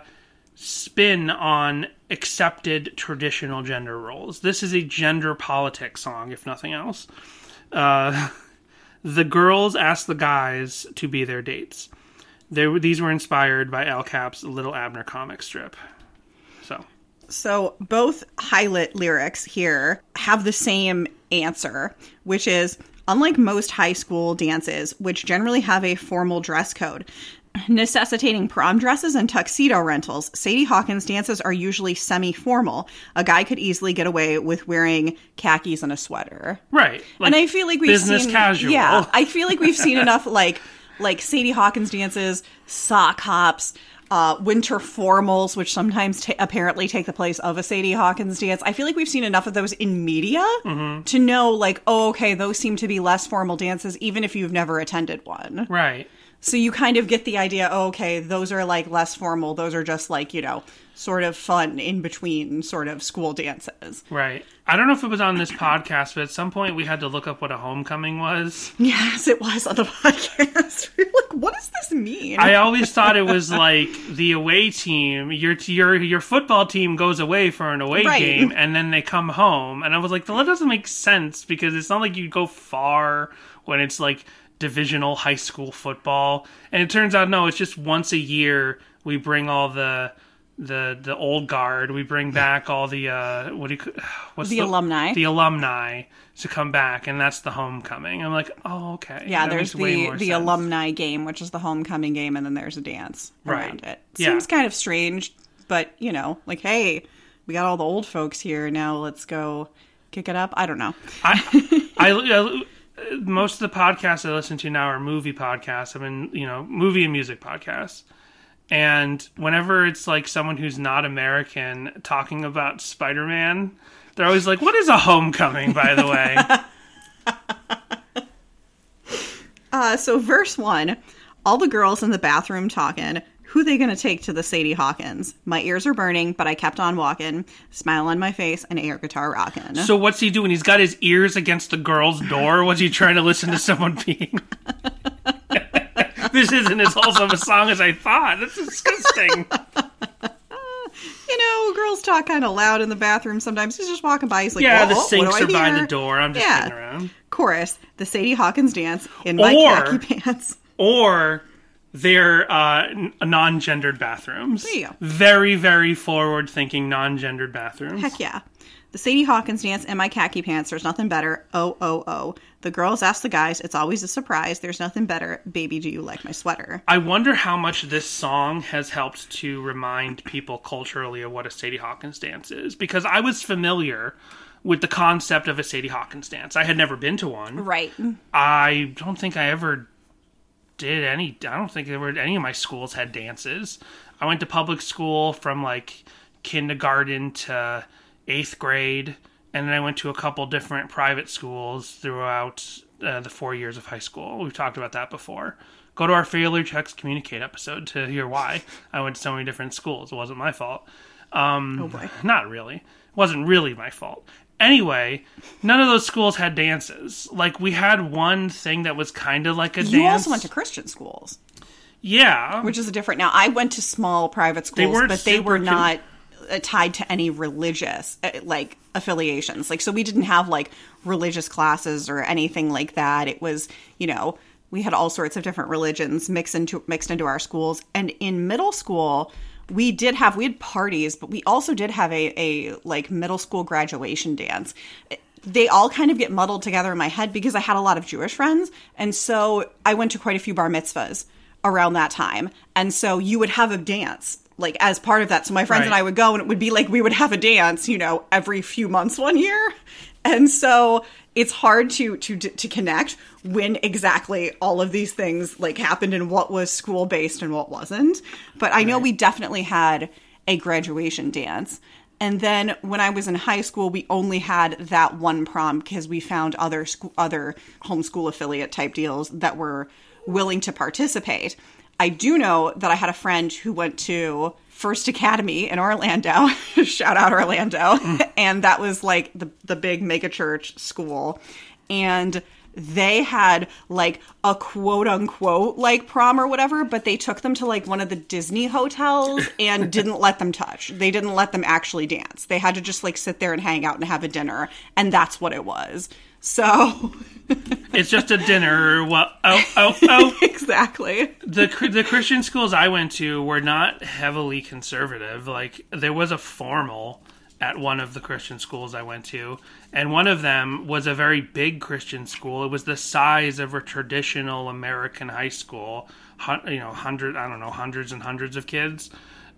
spin on accepted traditional gender roles. This is a gender politics song, if nothing else. Uh, [LAUGHS] the girls ask the guys to be their dates. They, these were inspired by Al Capp's Li'l Abner comic strip. So, So both highlight lyrics here have the same answer, which is unlike most high school dances, which generally have a formal dress code, necessitating prom dresses and tuxedo rentals, Sadie Hawkins dances are usually semi formal. A guy could easily get away with wearing khakis and a sweater. right. Like and I feel like we've business seen casual. Yeah, I feel like we've seen enough like like Sadie Hawkins dances, sock hops, uh, winter formals, which sometimes ta- apparently take the place of a Sadie Hawkins dance. I feel like we've seen enough of those in media Mm-hmm. to know like, oh, okay, those seem to be less formal dances, even if you've never attended one. right. So you kind of get the idea, oh, okay, those are like less formal. Those are just like, you know, sort of fun in between sort of school dances. Right. I don't know if it was on this podcast, but at some point we had to look up what a homecoming was. Yes, it was on the [LAUGHS] podcast. [LAUGHS] We like, what does this mean? I always thought it was like the away team. Your your your football team goes away for an away Right. game, and then they come home. And I was like, well, that doesn't make sense because it's not like you go far when it's like divisional high school football. And it turns out no, it's just once a year we bring all the the the old guard. We bring [LAUGHS] back all the uh what do you [SIGHS] what's The alumni. the alumni to come back, and that's the homecoming. I'm like, oh okay, Yeah, That there's way the more the sense. alumni game, which is the homecoming game, and then there's a dance Right. around it. Yeah. Seems kind of strange, but you know, like, hey, we got all the old folks here. Now let's go kick it up. I don't know. I, [LAUGHS] I, most of the podcasts I listen to now are movie podcasts. I mean, you know, movie and music podcasts. And whenever it's like someone who's not American talking about Spider Man, they're always like, What is a homecoming, by the way? [LAUGHS] Uh, so verse one, all the girls in the bathroom talking. Who they gonna take to the Sadie Hawkins? My ears are burning, but I kept on walking, smile on my face, and air guitar rocking. so what's he doing? He's got his ears against the girl's door. Was he trying to listen to someone being. [LAUGHS] this isn't as wholesome a song as I thought. That's disgusting. [LAUGHS] you know, girls talk kind of loud in the bathroom sometimes. He's just walking by. He's like, Yeah, "Oh, the what do sinks are by the door. I'm just Yeah. around. Chorus: The Sadie Hawkins dance in my Or- khaki pants. or they're uh, n- non-gendered bathrooms. There you go. Very, very forward-thinking non-gendered bathrooms. Heck yeah. The Sadie Hawkins dance and my khaki pants. There's nothing better. Oh, oh, oh. The girls ask the guys. It's always a surprise. There's nothing better. Baby, do you like my sweater? I wonder how much this song has helped to remind people culturally of what a Sadie Hawkins dance is, because I was familiar with the concept of a Sadie Hawkins dance. I had never been to one. Right. I don't think I ever did any. I don't think there were any of my schools had dances. I went to public school from like kindergarten to eighth grade, and then I went to a couple different private schools throughout uh, the four years of high school. We've talked about that before. Go to our failure checks communicate episode to hear why I went to so many different schools. It wasn't my fault. Oh boy. Not really. It wasn't really my fault. Anyway, none of those schools had dances. Like we had one thing that was kind of like a You dance. also went to Christian schools, yeah, which is a different. Now, I went to small private schools, weren't but they were not uh, tied to any religious uh, like affiliations. Like, so we didn't have like religious classes or anything like that. It was, you know, we had all sorts of different religions mixed into mixed into our schools. And in middle school, we did have we had parties, but we also did have a a like middle school graduation dance. They all kind of get muddled together in my head because I had a lot of Jewish friends, and so I went to quite a few bar mitzvahs around that time. And so you would have a dance like as part of that. So my friends Right. and I would go and it would be like we would have a dance, you know, every few months one year. And so it's hard to to to connect when exactly all of these things like happened and what was school based and what wasn't. But I know we definitely had a graduation dance. And then when I was in high school, we only had that one prom because we found other school, other homeschool affiliate type deals that were willing to participate. I do know that I had a friend who went to First Academy in Orlando. [LAUGHS] Shout out Orlando. Mm. [LAUGHS] and that was like the the big mega church school. And they had like a quote unquote like prom or whatever, but they took them to like one of the Disney hotels [LAUGHS] and didn't let them touch. They didn't let them actually dance. They had to just like sit there and hang out and have a dinner. And that's what it was. So [LAUGHS] it's just a dinner. Well, oh, oh, oh. [LAUGHS] exactly. the the Christian schools I went to were not heavily conservative. Like there was a formal at one of the Christian schools I went to, and one of them was a very big Christian school. It was the size of a traditional American high school. You know, hundred I don't know, hundreds and hundreds of kids.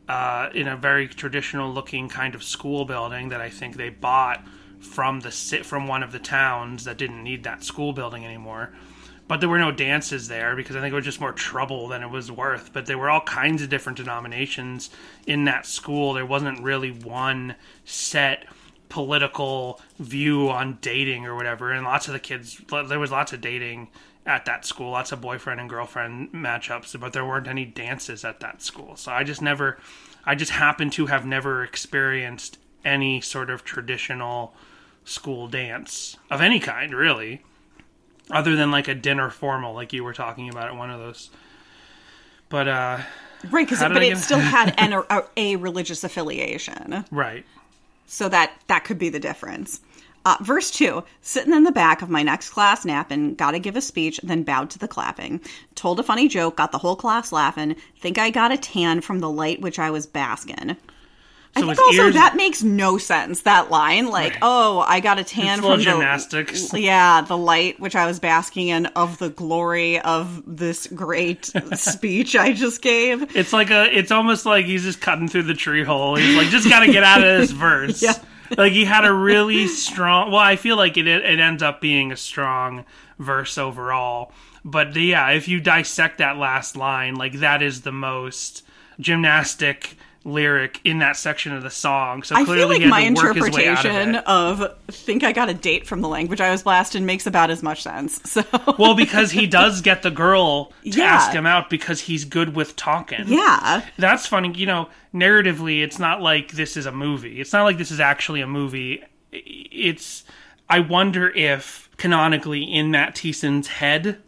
Uh, in a very traditional looking kind of school building that I think they bought from the from one of the towns that didn't need that school building anymore but there were no dances there because I think it was just more trouble than it was worth. But there were all kinds of different denominations in that school. There wasn't really one set political view on dating or whatever. And lots of the kids, there was lots of dating at that school, lots of boyfriend and girlfriend matchups, but there weren't any dances at that school. So I just never, I just happen to have never experienced any sort of traditional school dance of any kind, really other than like a dinner formal like you were talking about at one of those but uh Right, because but it get- still [LAUGHS] had an a, a religious affiliation, right so that that could be the difference. Uh, verse two: Sitting in the back of my next class napping, gotta give a speech, then bowed to the clapping. Told a funny joke, got the whole class laughing. Think I got a tan from the light which I was basking. I So think also ears- that makes no sense. That line, like, Right. oh, I got a tan It's from little the gymnastics. [LAUGHS] yeah, the light which I was basking in of the glory of this great [LAUGHS] speech I just gave. it's like a it's almost like he's just cutting through the tree hole he's like just gotta get out of this [LAUGHS] verse Yeah. like he had a really strong well i feel like it it ends up being a strong verse overall. But yeah, if you dissect that last line, like that is the most gymnastic lyric in that section of the song. So I clearly feel like my to work his way out of interpretation of, think I got a date from the language I was blasted makes about as much sense. So Well, because he does get the girl [LAUGHS] to Yeah. ask him out because he's good with talking. yeah, That's funny. You know, narratively, it's not like this is a movie. It's not like this is actually a movie. It's. I wonder if canonically in Matt Thiessen's head,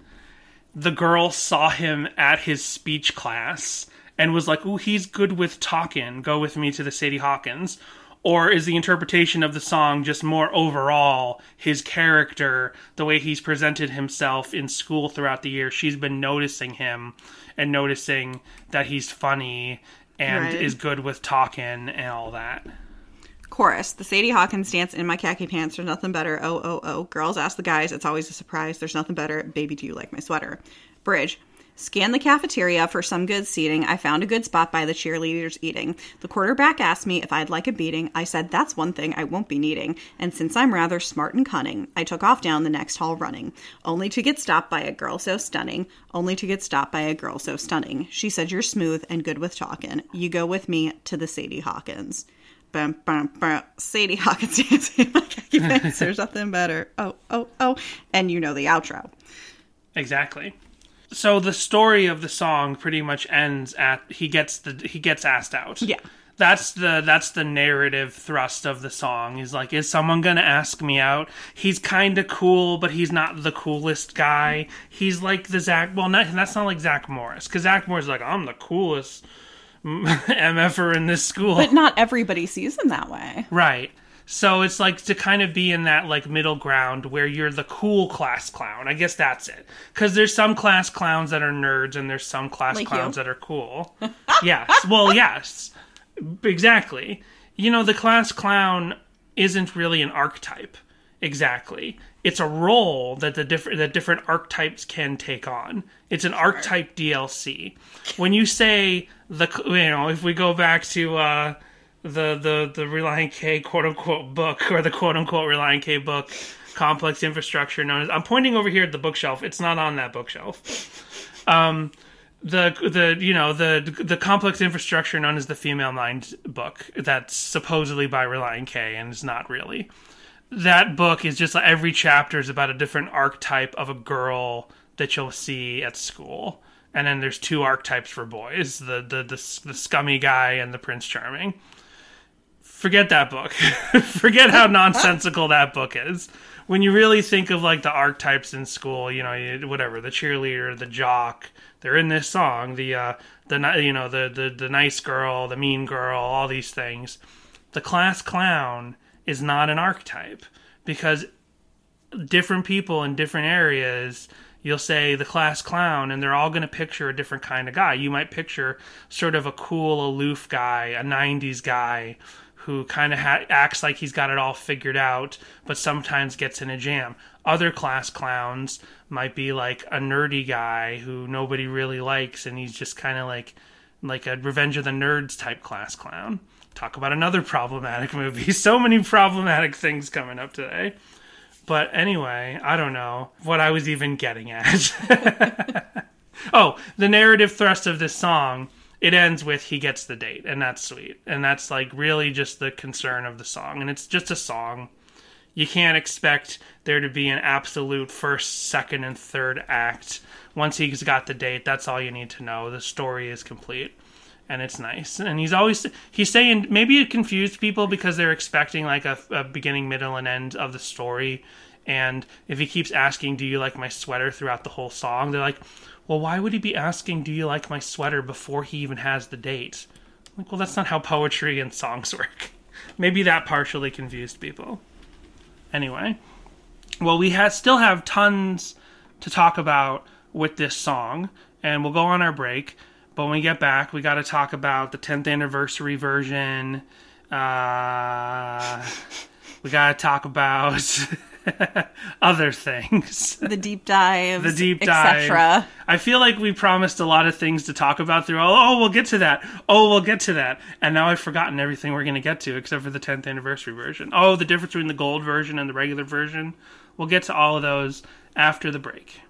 the girl saw him at his speech class and was like, "Ooh, he's good with talking. Go with me to the Sadie Hawkins." Or is the interpretation of the song just more overall his character, the way he's presented himself in school throughout the year? She's been noticing him and noticing that he's funny and Right. is good with talking and all that. Chorus. The Sadie Hawkins dance in my khaki pants. There's nothing better. Oh, oh, oh. Girls ask the guys. It's always a surprise. There's nothing better. Baby, do you like my sweater? Bridge. Scan the cafeteria for some good seating. I found a good spot by the cheerleaders eating. The quarterback asked me if I'd like a beating. I said that's one thing I won't be needing. And since I'm rather smart and cunning, I took off down the next hall running, only to get stopped by a girl so stunning. Only to get stopped by a girl so stunning. She said you're smooth and good with talking. You go with me to the Sadie Hawkins. Bum, bum, bum. Sadie Hawkins [LAUGHS] dancing in my khaki. There's nothing better. Oh, oh, oh. And you know the outro. Exactly. So the story of the song pretty much ends at he gets the he gets asked out. Yeah. That's the that's the narrative thrust of the song. Is like, is someone gonna ask me out? He's kind of cool, but he's not the coolest guy. He's like the Zach. Well, not, that's not like Zach Morris, because Zach Morris is like, I'm the coolest [LAUGHS] mf'er in this school. But not everybody sees him that way. Right. So it's like to kind of be in that like middle ground where you're the cool class clown. I guess that's it. Because there's some class clowns that are nerds and there's some class Like clowns you. that are cool. [LAUGHS] yes. Well, yes. Exactly. You know, the class clown isn't really an archetype. Exactly. It's a role that the different that different archetypes can take on. It's an archetype DLC. When you say the you know, if we go back to uh the the the Relient K quote unquote book or the quote unquote Relient K book, complex infrastructure known as. I'm pointing over here at the bookshelf. It's not on that bookshelf. Um, the the you know the the complex infrastructure known as the Female Mind book that's supposedly by Relient K and is not really. That book is just like every chapter is about a different archetype of a girl that you'll see at school. And then there's two archetypes for boys: the the the, the scummy guy and the Prince Charming forget that book. [LAUGHS] forget how nonsensical that book is. When you really think of like the archetypes in school, you know, you- whatever the cheerleader, the jock, they're in this song. The uh, the you know the the the nice girl, the mean girl, all these things. The class clown is not an archetype because different people in different areas you'll say the class clown and they're all going to picture a different kind of guy you might picture sort of a cool aloof guy a 90s guy who kind of ha- acts like he's got it all figured out but sometimes gets in a jam. Other class clowns might be like a nerdy guy who nobody really likes and he's just kind of like like a revenge of the nerds type class clown. Talk about another problematic [LAUGHS] movie. So many problematic things coming up today. But anyway, I don't know what I was even getting at. [LAUGHS] oh, the narrative thrust of this song, it ends with he gets the date, and that's sweet. And that's like really just the concern of the song. And it's just a song. You can't expect there to be an absolute first, second, and third act. Once he's got the date, that's all you need to know. The story is complete and it's nice. And he's always he's saying maybe it confused people because they're expecting like a, a beginning, middle, and end of the story. And if he keeps asking, "Do you like my sweater?" throughout the whole song, they're like, "Well, why would he be asking, "Do you like my sweater?" before he even has the date? Like, well, that's not how poetry and songs [LAUGHS] work. maybe that partially confused people. Anyway, well, we ha- still have tons to talk about with this song, and we'll go on our break. But when we get back, we got to talk about the 10th anniversary version. Uh, [LAUGHS] we got to talk about [LAUGHS] [LAUGHS] other things. The deep dives, The deep dive. etc. I feel like we promised a lot of things to talk about through. Oh, oh, we'll get to that. Oh, we'll get to that. And now I've forgotten everything we're going to get to except for the 10th anniversary version. Oh, the difference between the gold version and the regular version. We'll get to all of those after the break.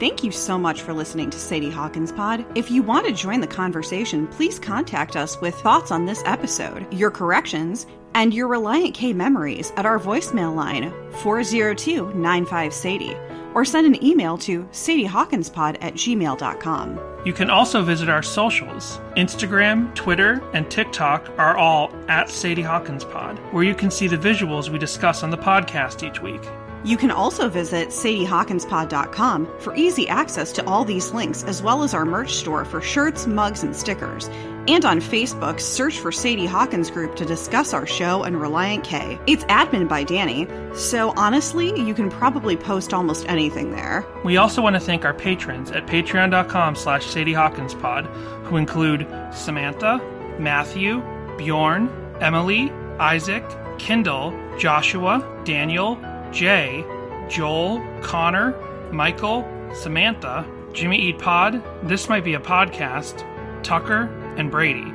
Thank you so much for listening to Sadie Hawkins Pod. If you want to join the conversation, please contact us with thoughts on this episode, your corrections, and your Relient K memories at our voicemail line 402 95 Sadie or send an email to sadiehawkinspod at gmail.com. You can also visit our socials. Instagram, Twitter, and TikTok are all at Sadie Hawkins Pod, where you can see the visuals we discuss on the podcast each week. You can also visit sadiehawkinspod.com for easy access to all these links, as well as our merch store for shirts, mugs, and stickers. And on Facebook, search for Sadie Hawkins Group to discuss our show and Relient K. It's admin by Danny, so honestly, you can probably post almost anything there. We also want to thank our patrons at patreon.com slash sadiehawkinspod, who include Samantha, Matthew, Bjorn, Emily, Isaac, Kindle, Joshua, Daniel, Jay, Joel, Connor, Michael, Samantha, Jimmy Eat Pod, This Might Be a Podcast, Tucker, and Brady.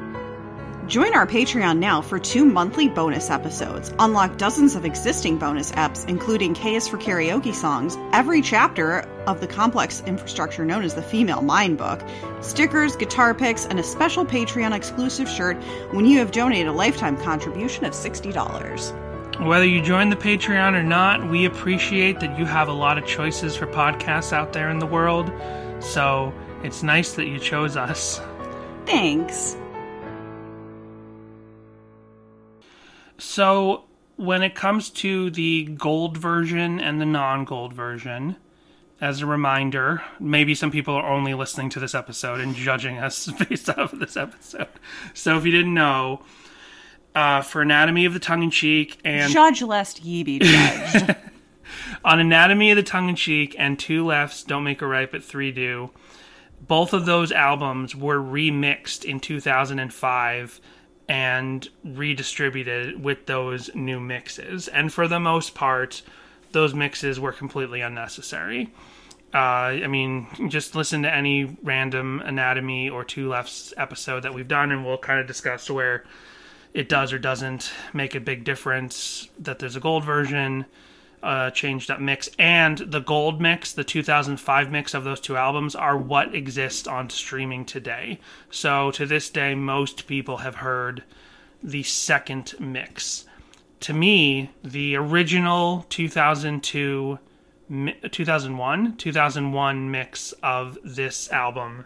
Join our Patreon now for two monthly bonus episodes. Unlock dozens of existing bonus apps, including is for Karaoke songs, every chapter of the complex infrastructure known as the Female Mind Book, stickers, guitar picks, and a special Patreon exclusive shirt when you have donated a lifetime contribution of $60. Whether you join the Patreon or not, we appreciate that you have a lot of choices for podcasts out there in the world. So it's nice that you chose us. Thanks. So, when it comes to the gold version and the non gold version, as a reminder, maybe some people are only listening to this episode and judging us [LAUGHS] based off of this episode. So, if you didn't know, uh, for Anatomy of the Tongue in Cheek and Judge lest ye be judged. [LAUGHS] on Anatomy of the Tongue in Cheek and Two Lefts Don't Make a Right But Three Do, both of those albums were remixed in 2005 and redistributed with those new mixes. And for the most part, those mixes were completely unnecessary. Uh, I mean, just listen to any random Anatomy or Two Lefts episode that we've done, and we'll kind of discuss where it does or doesn't make a big difference that there's a gold version, uh, changed up mix, and the gold mix, the 2005 mix of those two albums, are what exist on streaming today. So to this day, most people have heard the second mix. To me, the original 2002, 2001, 2001 mix of this album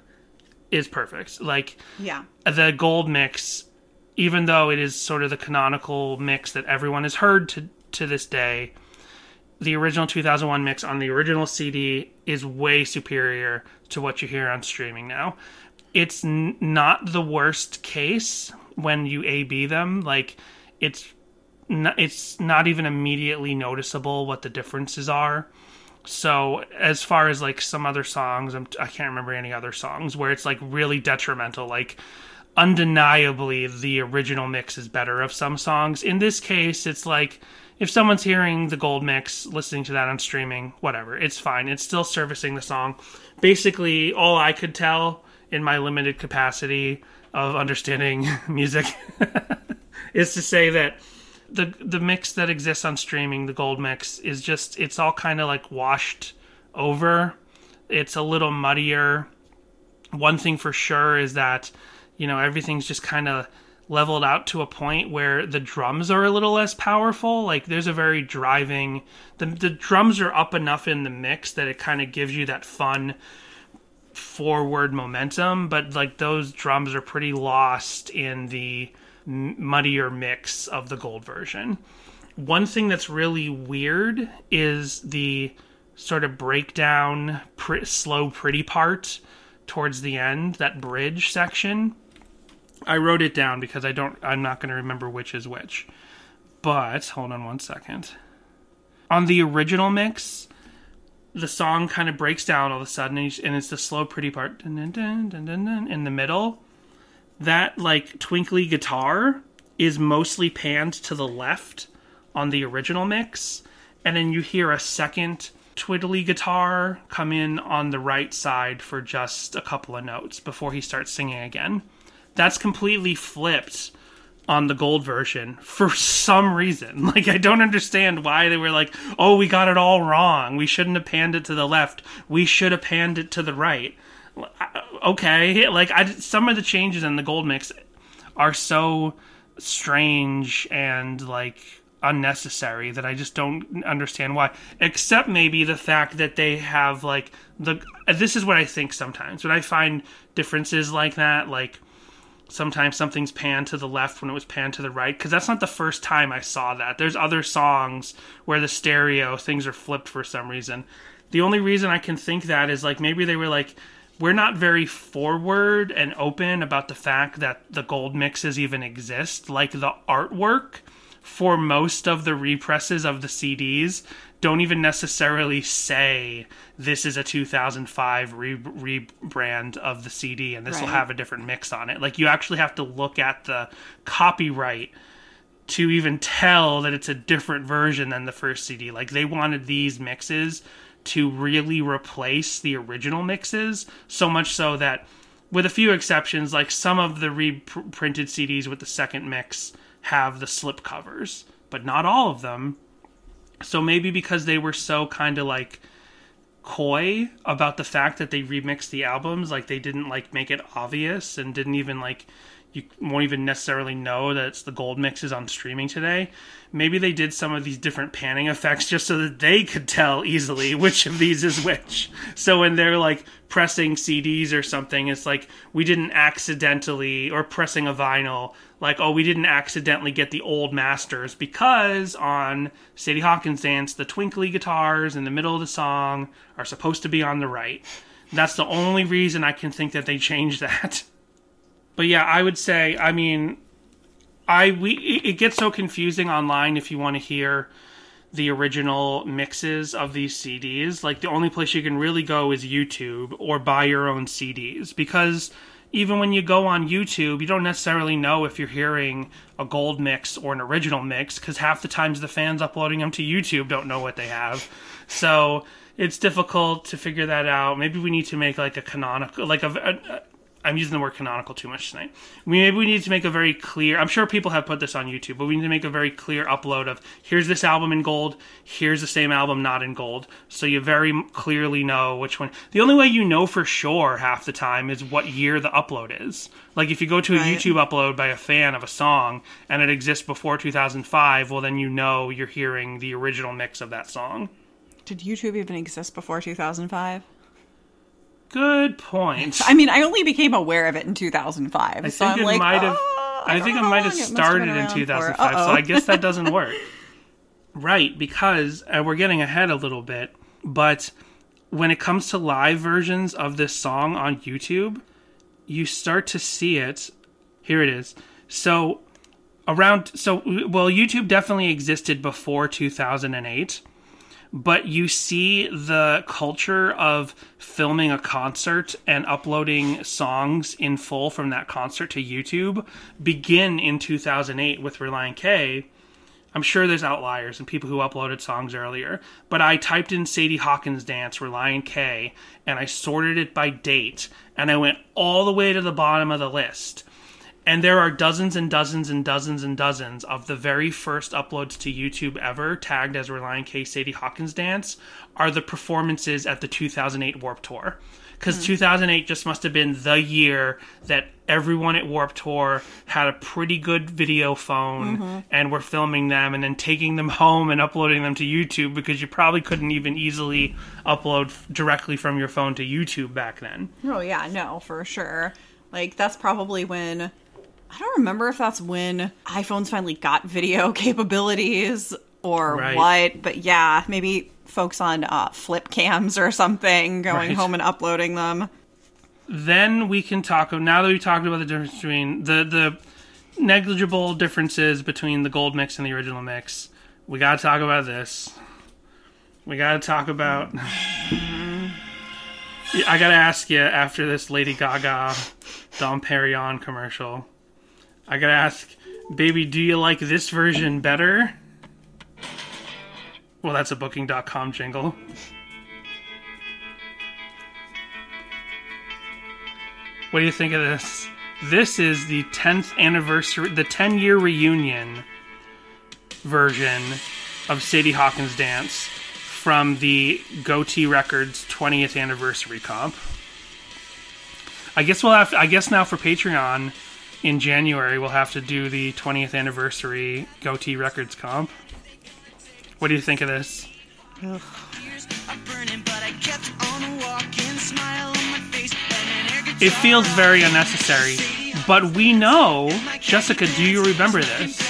is perfect. Like, yeah. the gold mix, even though it is sort of the canonical mix that everyone has heard to to this day, the original 2001 mix on the original CD is way superior to what you hear on streaming now. It's n- not the worst case when you A/B them. Like it's n- it's not even immediately noticeable what the differences are. So as far as like some other songs, I'm, I can't remember any other songs where it's like really detrimental. Like undeniably, the original mix is better of some songs. In this case, it's like if someone's hearing the gold mix, listening to that on streaming, whatever, it's fine. It's still servicing the song. Basically, all I could tell in my limited capacity of understanding [LAUGHS] music [LAUGHS] is to say that the the mix that exists on streaming, the gold mix, is just it's all kind of like washed over. It's a little muddier. One thing for sure is that you know everything's just kind of leveled out to a point where the drums are a little less powerful. Like there's a very driving the the drums are up enough in the mix that it kind of gives you that fun forward momentum, but like those drums are pretty lost in the muddier mix of the gold version. One thing that's really weird is the sort of breakdown, pr- slow, pretty part towards the end, that bridge section. I wrote it down because I don't. I'm not going to remember which is which. But hold on one second. On the original mix, the song kind of breaks down all of a sudden, and it's the slow, pretty part in the middle. That like twinkly guitar is mostly panned to the left on the original mix, and then you hear a second twiddly guitar come in on the right side for just a couple of notes before he starts singing again. That's completely flipped on the gold version for some reason. [LAUGHS] Like I don't understand why they were like, "Oh, we got it all wrong. We shouldn't have panned it to the left. We should have panned it to the right." Uh, okay, like I some of the changes in the gold mix are so strange and like unnecessary that I just don't understand why. Except maybe the fact that they have like the this is what I think sometimes when I find differences like that, like sometimes something's panned to the left when it was panned to the right because that's not the first time I saw that. There's other songs where the stereo things are flipped for some reason. The only reason I can think that is like maybe they were like we're not very forward and open about the fact that the gold mixes even exist. Like the artwork for most of the represses of the CDs don't even necessarily say this is a 2005 re- rebrand of the CD and this will have a different mix on it. Like you actually have to look at the copyright to even tell that it's a different version than the first CD. Like they wanted these mixes to really replace the original mixes, so much so that with a few exceptions, like some of the reprinted CDs with the second mix have the slip covers, but not all of them. So maybe because they were so kind of like coy about the fact that they remixed the albums, like they didn't like make it obvious and didn't even like you won't even necessarily know that it's the gold mixes on streaming today. Maybe they did some of these different panning effects just so that they could tell easily which of these is which. So when they're like pressing CDs or something, it's like we didn't accidentally, or pressing a vinyl, like, oh, we didn't accidentally get the old masters because on Sadie Hawkins Dance, the twinkly guitars in the middle of the song are supposed to be on the right. That's the only reason I can think that they changed that. [LAUGHS] But yeah, I would say, I mean, I we it it gets so confusing online if you want to hear the original mixes of these CDs. Like the only place you can really go is YouTube or buy your own CDs because even when you go on YouTube, you don't necessarily know if you're hearing a gold mix or an original mix because half the times the fans uploading them to YouTube don't know what they have. So it's difficult to figure that out. Maybe we need to make like a canonical, like a, I'm using the word canonical too much tonight. We maybe we need to make a very clear. I'm sure people have put this on YouTube, but we need to make a very clear upload of here's this album in gold, here's the same album not in gold, so you very clearly know which one. The only way you know for sure half the time is what year the upload is. Like if you go to a Right. YouTube upload by a fan of a song and it exists before 2005, well then you know you're hearing the original mix of that song. Did YouTube even exist before 2005? Good point. I mean, I only became aware of it in 2005. I so think I'm it like, might have. "Oh, I, don't think it might have started been in 2005, so I guess that doesn't work. [LAUGHS] right, because uh, we're getting ahead a little bit, but when it comes to live versions of this song on YouTube, you start to see it. Here it is. So around so well YouTube definitely existed before 2008 but you see the culture of filming a concert and uploading songs in full from that concert to YouTube begin in 2008 with Relient K. I'm sure there's outliers and people who uploaded songs earlier, but I typed in Sadie Hawkins Dance Relient K and I sorted it by date and I went all the way to the bottom of the list. And there are dozens and dozens and dozens and dozens of the very first uploads to YouTube ever, tagged as Relient K Sadie Hawkins Dance, are the performances at the 2008 Warp Tour. Because hmm. 2008 just must have been the year that everyone at Warp Tour had a pretty good video phone mm-hmm. and were filming them and then taking them [LAUGHS] home and uploading them to YouTube because you probably couldn't even easily upload directly from your phone to YouTube back then. Oh yeah, no, for sure. Like that's probably when I don't remember if that's when iPhones finally got video [LAUGHS] capabilities or Right. what, but yeah, maybe folks on uh, flip cams or something going Right. home and uploading them. then we can talk about, now that we talked about the difference between the the negligible differences between the gold mix and the original mix we got to talk about this we got to talk about [SIGHS] i gotta ask you after this lady gaga dom perignon commercial i gotta ask baby do you like this version better well that's a booking.com jingle what do you think of this This is the 10th anniversary, the 10 year reunion version of Sadie Hawkins Dance from the Gotee Records 20th anniversary comp. I guess we'll have. I guess now for Patreon in January we'll have to do the 20th anniversary Gotee Records comp. What do you think of this? Years are burning, but I kept on walking, smile on my face, and an air It feels very unnecessary, but we know, Jessica. Do you remember this?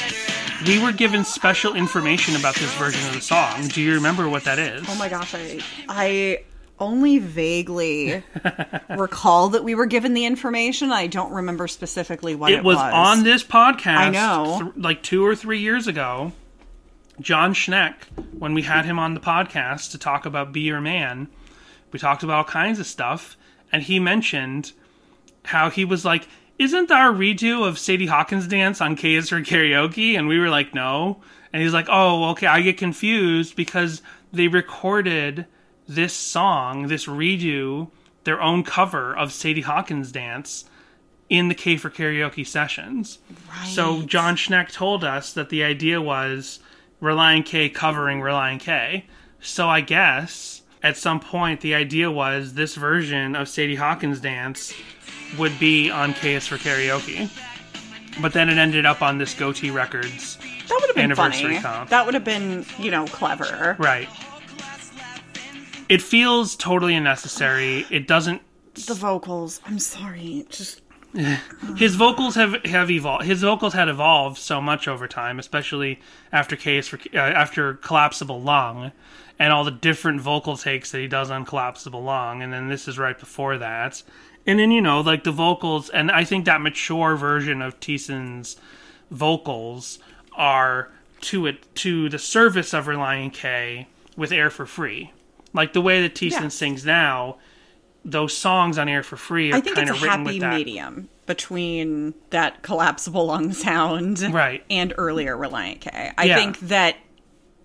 We were given special information about this version of the song. Do you remember what that is? Oh my gosh, I I only vaguely [LAUGHS] recall that we were given the information. I don't remember specifically what it, it was, on this podcast. I know. th- like two or three years ago. John Schneck, when we had him on the podcast to talk about Be Your Man, we talked about all kinds of stuff, and he mentioned how he was like, "Isn't our redo of Sadie Hawkins dance on K is for karaoke?" And we were like, "No." And he's like, "Oh, okay, I get confused because they recorded this song, this redo, their own cover of Sadie Hawkins dance." in the K for karaoke sessions. Right. So John Schneck told us that the idea was Relient K covering Relient K. So I guess at some point the idea was this version of Sadie Hawkins dance would be on K is for karaoke. But then it ended up on this Gotee Records. That would have been Anniversary funny. comp. That would have been, you know, clever. Right. It feels totally unnecessary. It doesn't The vocals, I'm sorry, just [SIGHS] his vocals have have evolved. His vocals had evolved so much over time, especially after case for uh, after collapsible lung, and all the different vocal takes that he does on collapsible lung, and then this is right before that, and then you know like the vocals, and I think that mature version of Thiessen's vocals are to it to the service of Relient K with Air for Free, like the way that Thiessen Yeah. sings now. Those songs on Air for Free are I think it's a happy medium between that collapsible lung [LAUGHS] sound Right. and earlier Relient K. I Yeah. think that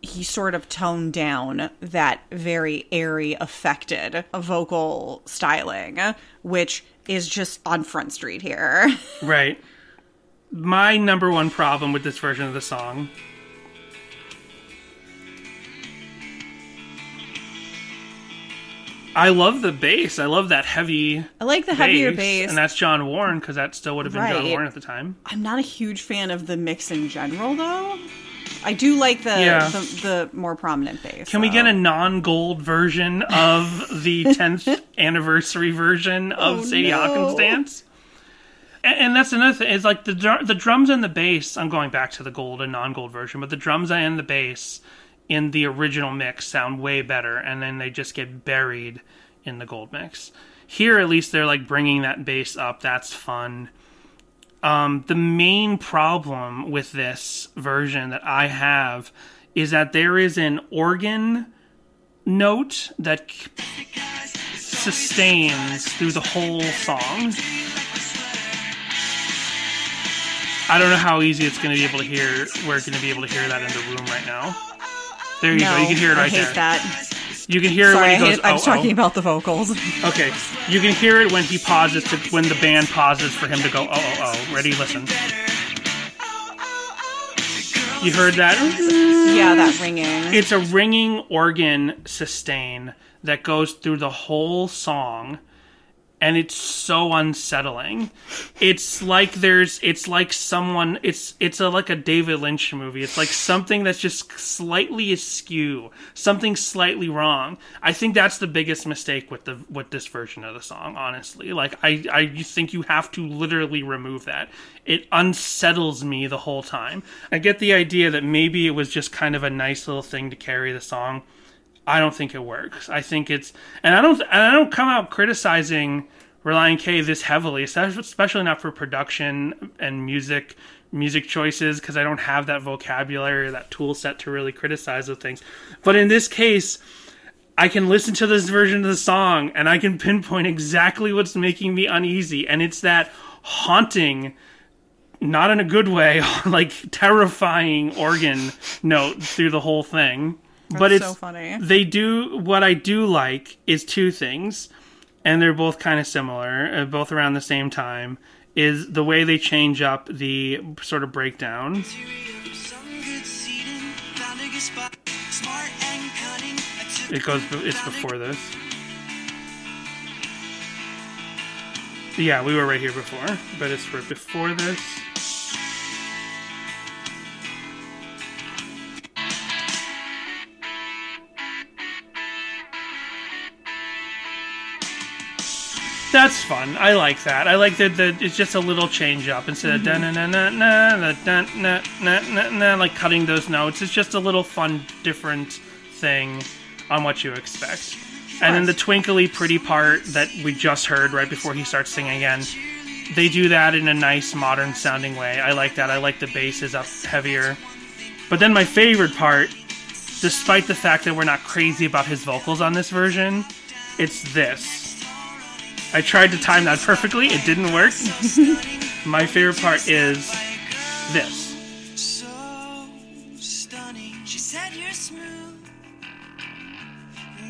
he sort of toned down that very airy, affected vocal styling, which is just on Front Street here. [LAUGHS] Right. My number one problem with this version of the song. I love the bass. I love that heavy I like the heavier bass. and that's John Warren because that still would have been John Warren at the time. I'm not a huge fan of the mix in general, though. I do like the Yeah. the, the more prominent bass. Can we get a non-gold version of the [LAUGHS] 10th anniversary version of Oh, Sadie no. Hawkins dance? And, and that's another thing. Is like the the drums and the bass. I'm going back to the gold and non-gold version, but the drums and the bass in the original mix sound way better, and then they just get buried in the gold mix. Here, at least, they're like bringing that bass up. That's fun. Um, the main problem with this version that I have is that there is an organ note that sustains through the whole song. I don't know how easy it's going to be able to hear. We're going to be able to hear that in the room right now. There you No, go. You can hear it right I hate there. that. You can hear Sorry, it when he goes. I was "Oh, oh." talking about the vocals. Okay, you can hear it when he pauses to when the band pauses for him to go. Oh, oh, oh. Ready? Listen. You heard that? yeah, that ringing. It's a ringing organ sustain that goes through the whole song and it's so unsettling. It's like there's it's like someone it's it's a like a David Lynch movie. It's like something that's just slightly askew, something slightly wrong. I think that's the biggest mistake with the with this version of the song, honestly. Like I I think you have to literally remove that. It unsettles me the whole time. I get the idea that maybe it was just kind of a nice little thing to carry the song. I don't think it works. I think it's, and I don't, and I don't come out criticizing Relient K this heavily, especially not for production and music, music choices, because I don't have that vocabulary or that tool set to really criticize the things. But in this case, I can listen to this version of the song and I can pinpoint exactly what's making me uneasy, and it's that haunting not in a good way, [LAUGHS] like terrifying organ note through the whole thing. but it's so funny. They do what I do like is two things, and they're both kind of similar, uh, both around the same time. is the way they change up the sort of breakdown. It goes. It's before this. Yeah, we were right here before, but it's right before this. That's fun. I like that. I like that. The, it's just a little change up instead of na na na na na na na na like cutting those notes. It's just a little fun, different thing on what you expect. And then the twinkly, pretty part that we just heard right before he starts singing again, they do that in a nice, modern sounding way. I like that. I like the bass is up heavier. But then my favorite part, despite the fact that we're not crazy about his vocals on this version, it's this. I tried to time that perfectly, it didn't work. [LAUGHS] my favorite part is this. So stunning. She said you're smooth.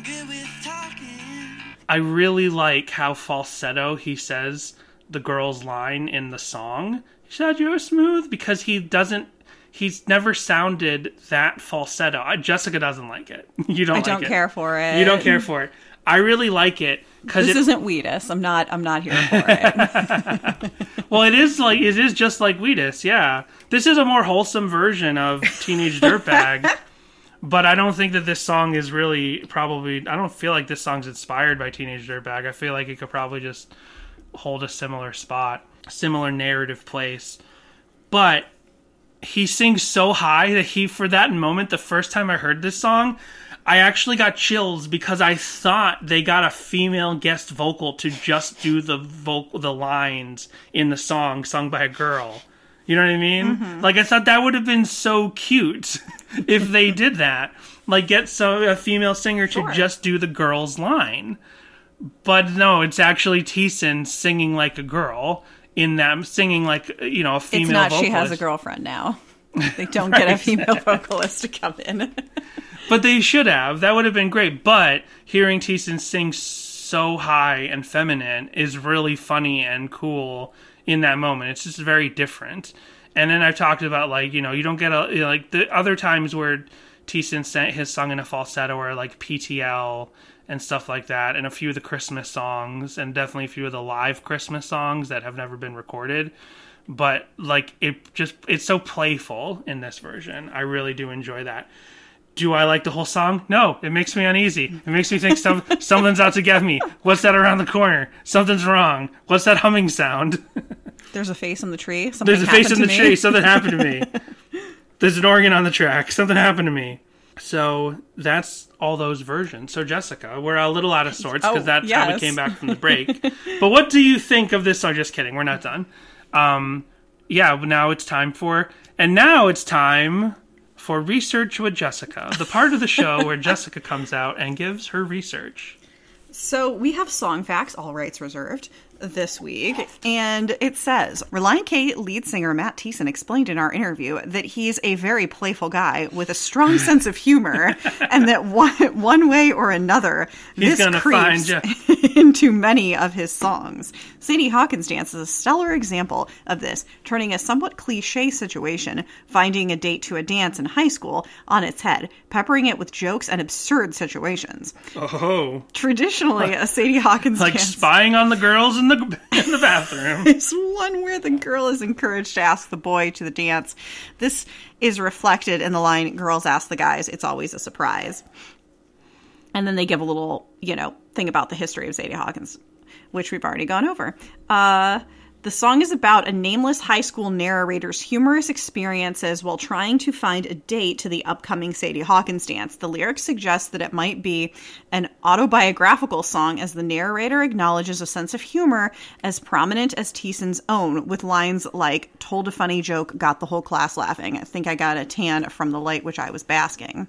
Good with talking. I really like how falsetto he says the girl's line in the song. He said you're smooth because he doesn't. He's never sounded that falsetto. I- Jessica doesn't like it. [LAUGHS] You don't. I like don't it. care for it. You don't care for it. I really like it because This isn't Wheatus. I'm not. I'm not here for it. [LAUGHS] well, it is like it is just like Wheatus. Yeah, this is a more wholesome version of Teenage Dirtbag. [LAUGHS] But I don't think that this song is really probably. I don't feel like this song's inspired by Teenage Dirtbag. I feel like it could probably just hold a similar spot, similar narrative place. But he sings so high that he, for that moment, the first time I heard this song, I actually got chills because I thought they got a female guest vocal to just do the vocal, the lines in the song sung by a girl. You know what I mean? Mm-hmm. Like I thought that would have been so cute [LAUGHS] if they did that. Like get so a female singer to just do the girl's line. But no, it's actually Thiessen singing like a girl in them singing like you know a female. it's not. Vocalist. She has a girlfriend now. [LAUGHS] They don't get a female vocalist to come in. [LAUGHS] But they should have. That would have been great. But hearing Thiessen sing so high and feminine is really funny and cool in that moment. It's just very different. And then I've talked about like you know you don't get a you know, like the other times where Thiessen sang, his song in a falsetto or like PTL and stuff like that, and a few of the Christmas songs, and definitely a few of the live Christmas songs that have never been recorded. But like it just it's so playful in this version. I really do enjoy that. Do I like the whole song? No, it makes me uneasy. It makes me think some, [LAUGHS] something's out to get me. What's that around the corner? Something's wrong. What's that humming sound? [LAUGHS] There's a face in the tree. Something There's a face in the to me. tree. Something happened to me. [LAUGHS] There's an organ on the track. Something happened to me. So that's all those versions. So Jessica, we're a little out of sorts because Oh, that's how we came back from the break. but what do you think of this song? Just kidding. We're not done. Um, yeah, now it's time for, and now it's time for research with Jessica, the part of the show where [LAUGHS] Jessica comes out and gives her research. So we have song facts, all rights reserved, this week, and it says Relient K lead singer Matt Thiessen explained in our interview that he's a very playful guy with a strong [LAUGHS] sense of humor, and that one, one way or another, He's this creeps [LAUGHS] into many of his songs. Sadie Hawkins Dance is a stellar example of this, turning a somewhat cliche situation, finding a date to a dance in high school, on its head, peppering it with jokes and absurd situations. Oh, Traditionally, a Sadie Hawkins [LAUGHS] like dance spying on the girls in the [LAUGHS] in the bathroom. [LAUGHS] is one where the girl is encouraged to ask the boy to the dance. This is reflected in the line "Girls ask the guys." It's always a surprise. And then they give a little, you know, thing about the history of Sadie Hawkins, which we've already gone over. Uh, the song is about a nameless high school narrator's humorous experiences while trying to find a date to the upcoming Sadie Hawkins dance. The lyrics suggest that it might be an autobiographical song as the narrator acknowledges a sense of humor as prominent as Thiessen's own, with lines like, told a funny joke, got the whole class laughing. I think I got a tan from the light which I was basking.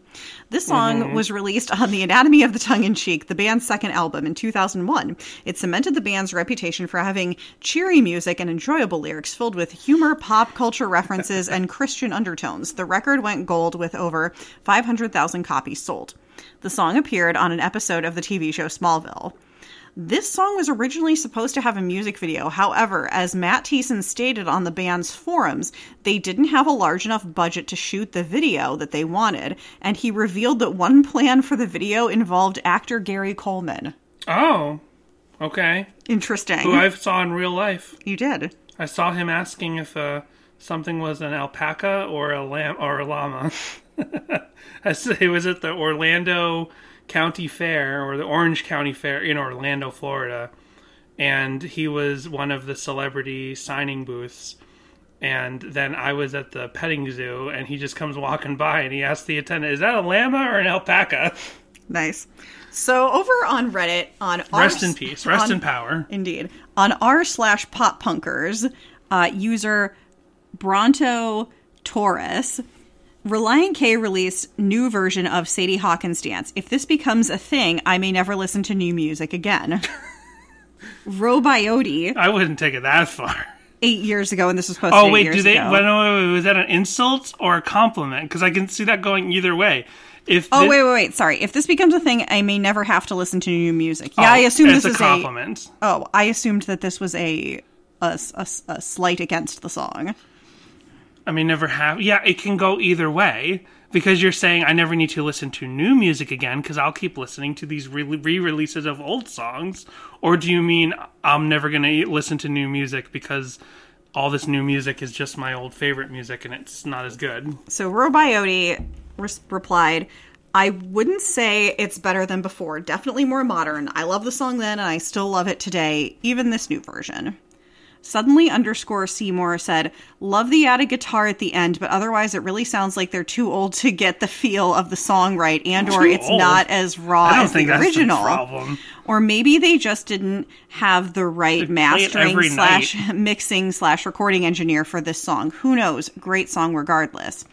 This song mm-hmm. was released on The Anatomy of the Tongue in Cheek, the band's second album, in 2001. It cemented the band's reputation for having cheery music and enjoyable lyrics filled with humor, pop culture references, and Christian undertones. The record went gold with over 500,000 copies sold. The song appeared on an episode of the TV show Smallville. This song was originally supposed to have a music video. However, as Matt Thiessen stated on the band's forums, they didn't have a large enough budget to shoot the video that they wanted, and he revealed that one plan for the video involved actor Gary Coleman. Oh, okay. Interesting. Who I saw in real life. you did. I saw him asking if uh, something was an alpaca or a lamb or a llama. [LAUGHS] I said it was at the Orlando County Fair or the Orange County Fair in Orlando, Florida, and he was one of the celebrity signing booths. And then I was at the petting zoo, and he just comes walking by, and he asks the attendant, "Is that a llama or an alpaca?" [LAUGHS] Nice. So over on Reddit, on Rest in peace, rest on- in power. Indeed. On r slash pop punkers, uh, user Bronto Taurus, Relient K released new version of Sadie Hawkins dance. If this becomes a thing, I may never listen to new music again. [LAUGHS] Robiote, I wouldn't take it that far. eight years ago, and this was posted Oh wait, do they? Wait, wait, wait, was that an insult or a compliment? Because I can see that going either way. If Oh thi- wait, wait, wait! Sorry. If this becomes a thing, I may never have to listen to new music. Yeah, oh, I assume this a is compliment. a. Oh, I assumed that this was a a, a, a slight against the song. I mean, never have. Yeah, it can go either way because you're saying I never need to listen to new music again because I'll keep listening to these re releases of old songs. Or do you mean I'm never going to listen to new music because all this new music is just my old favorite music and it's not as good? So Robiote replied, I wouldn't say it's better than before. Definitely more modern. I love the song then, and I still love it today, even this new version. Suddenly underscore Seymour said, Love the added guitar at the end, but otherwise it really sounds like they're too old to get the feel of the song right, and or Too it's old? not as raw I don't as think the that's original. the problem. Or maybe they just didn't have the right mastering slash mixing slash recording engineer for this song. Who knows? Great song regardless.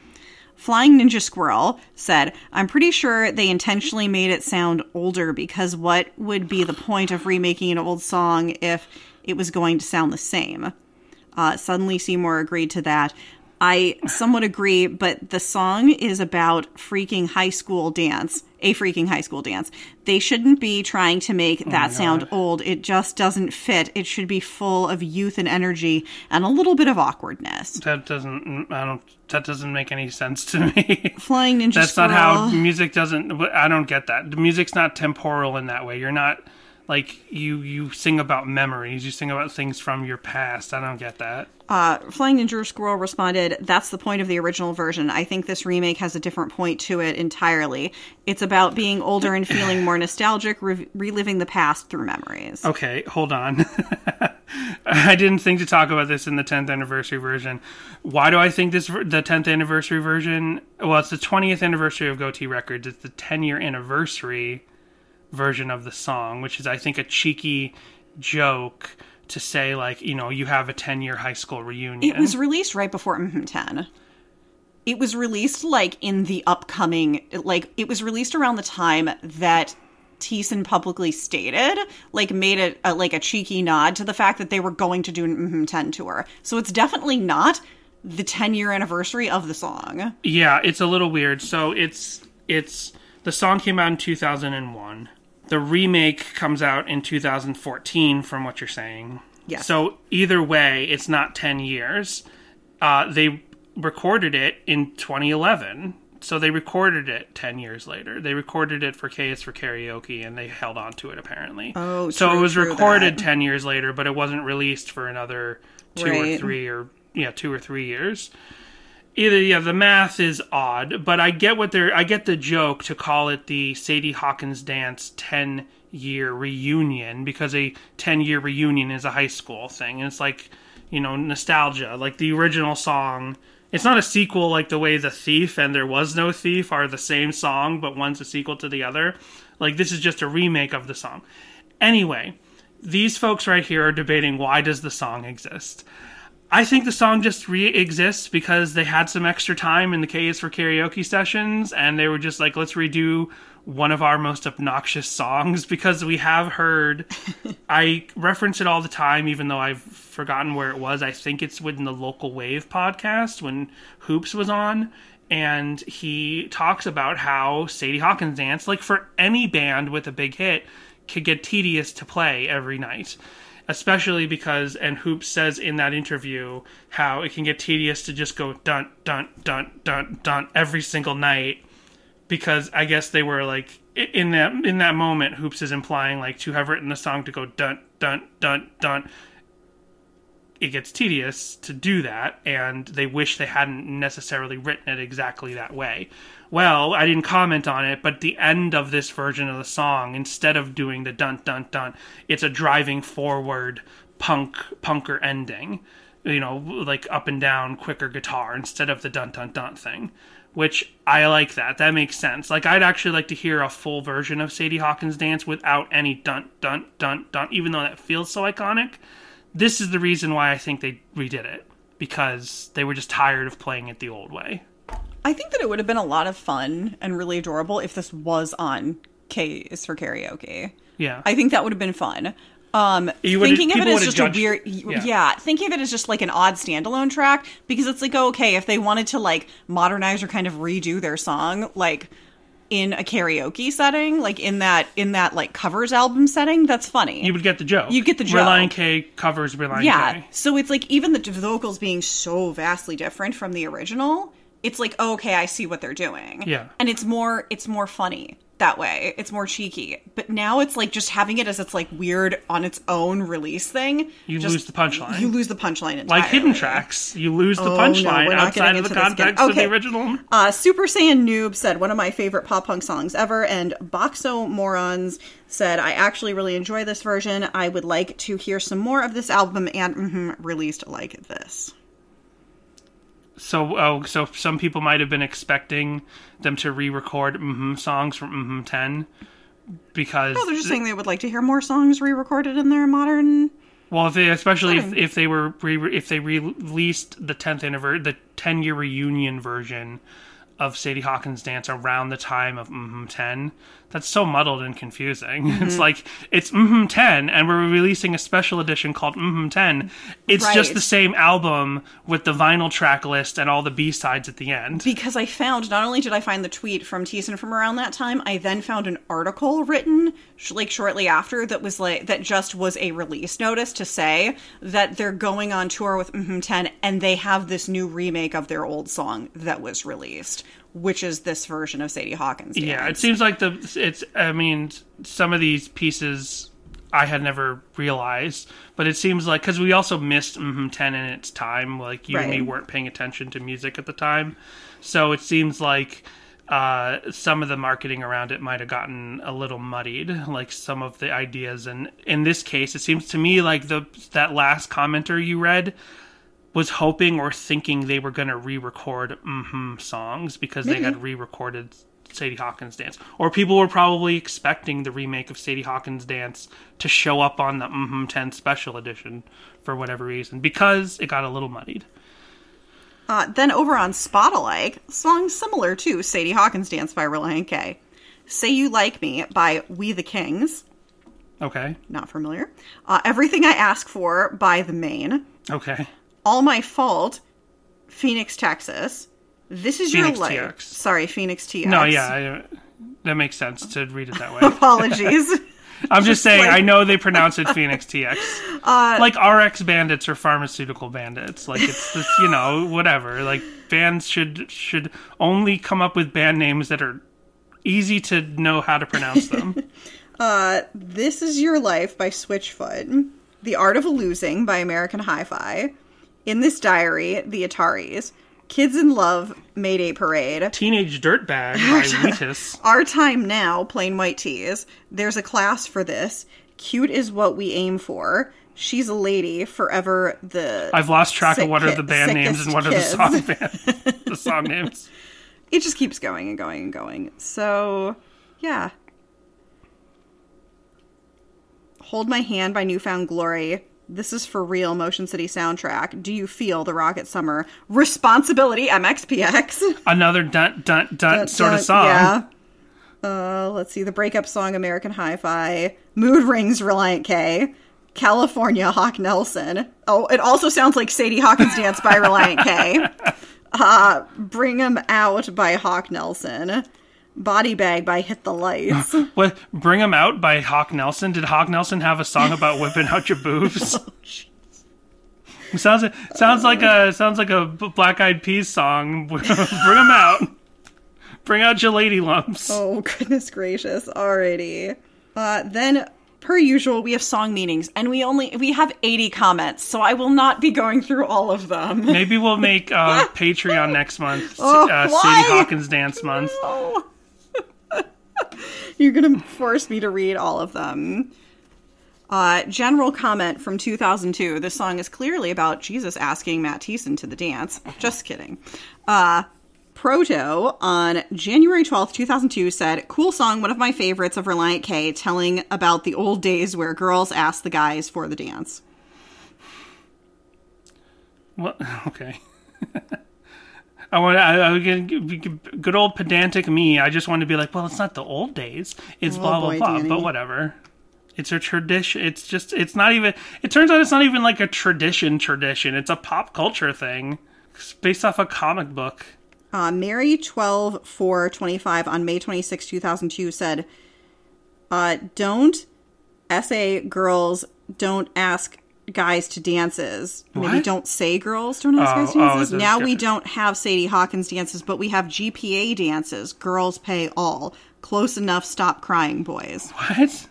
Flying Ninja Squirrel said, I'm pretty sure they intentionally made it sound older because what would be the point of remaking an old song if it was going to sound the same? Uh, suddenly, Seymour agreed to that. I somewhat agree, but the song is about freaking high school dance, a freaking high school dance. They shouldn't be trying to make that sound old. It just doesn't fit. It should be full of youth and energy and a little bit of awkwardness. That doesn't. I don't. That doesn't make any sense to me. [LAUGHS] Flying Ninja That's Squirrel. not how music doesn't. I don't get that. The music's not temporal in that way. You're not like you. You sing about memories. You sing about things from your past. I don't get that. Uh, Flying Ninja Squirrel responded, That's the point of the original version. I think this remake has a different point to it entirely. It's about being older and feeling more nostalgic, re- reliving the past through memories. Okay, hold on. [LAUGHS] I didn't think to talk about this in the 10th anniversary version. Why do I think this the 10th anniversary version? Well, it's the 20th anniversary of Gotee Records. It's the 10 year anniversary version of the song, which is I think a cheeky joke to say like, you know, you have a 10 year high school reunion. It was released right before mm 10. It was released like in the upcoming, like, it was released around the time that Thiessen publicly stated, like, made it a, like a cheeky nod to the fact that they were going to do an mm 10 tour. So it's definitely not the 10 year anniversary of the song. Yeah, it's a little weird. So it's it's the song came out in 2001. The remake comes out in 2014 from what you're saying. Yes. So either way, it's not 10 years. Uh, they recorded it in 2011. So they recorded it 10 years later. They recorded it for K is for Karaoke and they held on to it apparently. Oh, So true, it was true recorded that. 10 years later, but it wasn't released for another 2 or 3 or yeah, 2 or 3 years either yeah the math is odd but i get what they're i get the joke to call it the sadie hawkins dance 10 year reunion because a 10 year reunion is a high school thing and it's like you know nostalgia. Like the original song it's not a sequel like the way the thief and there was no thief are the same song but one's a sequel to the other. Like this is just a remake of the song. Anyway these folks right here are debating why does the song exist I think the song just re exists because they had some extra time in the K is for karaoke sessions and they were just like, let's redo one of our most obnoxious songs [LAUGHS] because we have heard [LAUGHS] I reference it all the time, even though I've forgotten where it was. I think it's within the local wave podcast when Hoopes was on. And he talks about how Sadie Hawkins dance, like for any band with a big hit, could get tedious to play every night. Especially because, and Hoopes says in that interview how it can get tedious to just go dun dun dun dun dun every single night because I guess they were like in that in that moment Hoopes is implying like to have written the song to go dun dun dun dun it gets tedious to do that and they wish they hadn't necessarily written it exactly that way. Well, I didn't comment on it, but the end of this version of the song instead of doing the dun dun dun, it's a driving forward punk punker ending. You know, like up and down quicker guitar instead of the dun dun dun thing which I like that. That makes sense. Like I'd actually like to hear a full version of Sadie Hawkins dance without any dun dun dun dun even though that feels so iconic. This is the reason why I think they redid it because they were just tired of playing it the old way. I think that it would have been a lot of fun and really adorable if this was on K is for karaoke. Yeah. I think that would have been fun. Um, thinking of it as just judged- a weird, yeah. yeah. thinking of it as just like an odd standalone track because it's like, oh, okay, if they wanted to like modernize or kind of redo their song, like in a karaoke setting, like in that in that like covers album setting, that's funny. you would get the joke. You'd get the joke. Relient K covers Relient yeah. K. So it's like even the vocals being so vastly different from the original, it's like oh, okay, I see what they're doing. Yeah. And it's more it's more funny that way. It's more cheeky. But now it's like just having it as its like weird on its own release thing. You just- lose the punchline. You lose the punchline entirely. Like hidden tracks, you lose the Oh, punchline we're outside of the into this again. context of the original. Uh, Super Saiyan Noob said one of my favorite pop punk songs ever, and Boxo Morons said I actually really enjoy this version. I would like to hear some more of this album and mhm, released like this. So, oh, so some people might have been expecting them to re-record mm songs from mm 10 because Oh, they're just saying they would like to hear more songs re-recorded in their modern. Well, if they, especially if, if they were re- if they released the tenth anniversary, the ten year reunion version of Sadie Hawkins Dance around the time of mm 10, that's so muddled and confusing. [LAUGHS] Mm-hmm. It's like it's mm 10, and we're releasing a special edition called mm 10. It's just the same album with the vinyl track list and all the B sides at the end. Because I found not only did I find the tweet from Thiessen from around that time, I then found an article written sh- like shortly after that was like that just was a release notice to say that they're going on tour with mm 10 and they have this new remake of their old song that was released, which is this version of Sadie Hawkins. Yeah, it seems like the it's. I mean, some of these pieces I had never realized, but it seems like because we also missed mm 10 in its time. Like you and me weren't paying attention to music at the time, so it seems like uh, some of the marketing around it might have gotten a little muddied. Like some of the ideas, and in this case, it seems to me like the that last commenter you read was hoping or thinking they were going to re-record mm hmm songs because they had re-recorded Sadie Hawkins Dance, or people were probably expecting the remake of Sadie Hawkins Dance to show up on the mm-hmm 10 special edition for whatever reason because it got a little muddied. Uh, then over on Spot Spotalike, songs similar to Sadie Hawkins Dance by Relient K. Say You Like Me by We the Kings. Okay, Not familiar. Uh, Everything I Ask For by The Main. okay, All My Fault, Phoenix, Texas. This is Phoenix your life. TX. Sorry, Phoenix TX. no, yeah, I, that makes sense to read it that way. [LAUGHS] Apologies. [LAUGHS] I'm just saying, like- Uh, I know they pronounce it Phoenix TX, [LAUGHS] like RX Bandits or Pharmaceutical Bandits. Like it's this, you know, whatever. Like bands should should only come up with band names that are easy to know how to pronounce them. this is Your Life by Switchfoot. The Art of Losing by American Hi Fi. In This Diary, The Ataris. Kids in Love, Mayday Parade. Teenage Dirtbag by Wheatus. Our Time Now, Plain White T's. There's a class for this. Cute is what we aim for. She's a lady, forever the. I've lost track of what are the band names and what are the song [LAUGHS] band, the song names. It just keeps going and going and going. So, yeah. Hold My Hand by New Found Glory. This is for real Motion City soundtrack. Do you feel the Rocket Summer? Responsibility MXPX. Another dun dun dun, sort Dun- of song. Yeah. Uh, let's see. The breakup song American Hi Fi. Mood Rings Relient K. California Hawk Nelson. Oh, it also sounds like Sadie Hawkins Dance by Relient K. [LAUGHS] Uh, Bring 'em Out by Hawk Nelson. Body Bag by Hit the Lights. [LAUGHS] What? Bring 'em out by Hawk Nelson. Did Hawk Nelson have a song about whipping out your boobs? [LAUGHS] It sounds sounds like a sounds like a Black Eyed Peas song. [LAUGHS] Bring 'em out. Bring out your lady lumps. oh, goodness gracious. Alrighty. Uh, then, per usual, we have song meanings, and we only we have 80 comments, so I will not be going through all of them. Maybe we'll make uh, Patreon next month. Oh, uh? Sadie Hawkins Dance Month. Oh. [LAUGHS] You're gonna force me to read all of them. Uh, general comment from 2002. This song is clearly about Jesus asking Matt Thiessen to the dance. Just kidding. Uh, Proto on January 12th, 2002 said, Cool song, one of my favorites of Relient K, telling about the old days where girls asked the guys for the dance. What? [LAUGHS] Okay. [LAUGHS] I want. I, I good old pedantic me. I just want to be like, well, it's not the old days. It's Oh, blah blah boy, blah. Danny. But whatever. It's a tradition. It's just. It's not even. It turns out it's not even like a tradition. Tradition. It's a pop culture thing. It's based off a comic book. Uh, Mary 12 4 25 on May 26, 2002 said, uh, Don't essay girls don't ask guys to dances. Maybe don't say girls don't ask Oh, guys to oh, dances. it's now we don't have Sadie Hawkins dances, but we have GPA dances. Girls pay all. Close enough. Stop crying, boys. What?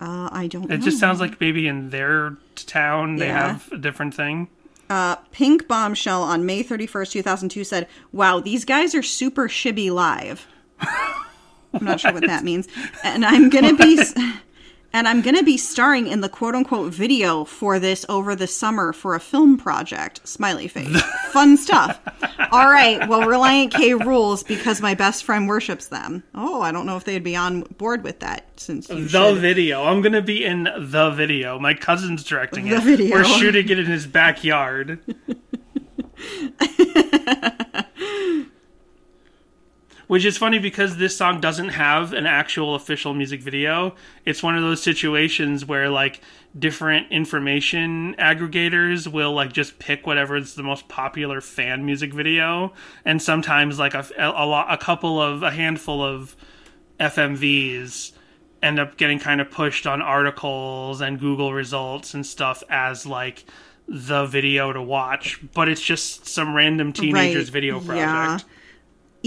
Uh, I don't It know. just sounds like maybe in their town they Yeah. have a different thing. Uh, Pink Bombshell on May 31st, 2002 said, Wow, these guys are super shibby live. [LAUGHS] I'm not sure what that means. And I'm going to be. And I'm going to be starring in the quote unquote video for this over the summer for a film project. Smiley face. [LAUGHS] Fun stuff. All right. Well, Relient K rules because my best friend worships them. Oh, I don't know if they'd be on board with that since The should. video. I'm gonna be in the video. My cousin's directing The it. video. We're shooting it in his backyard. [LAUGHS] Which is funny because this song doesn't have an actual official music video. It's one of those situations where like different information aggregators will like just pick whatever is the most popular fan music video, and sometimes like a a, lot, a couple of a handful of FMVs end up getting kind of pushed on articles and Google results and stuff as like the video to watch, but it's just some random teenager's Right, video project. yeah.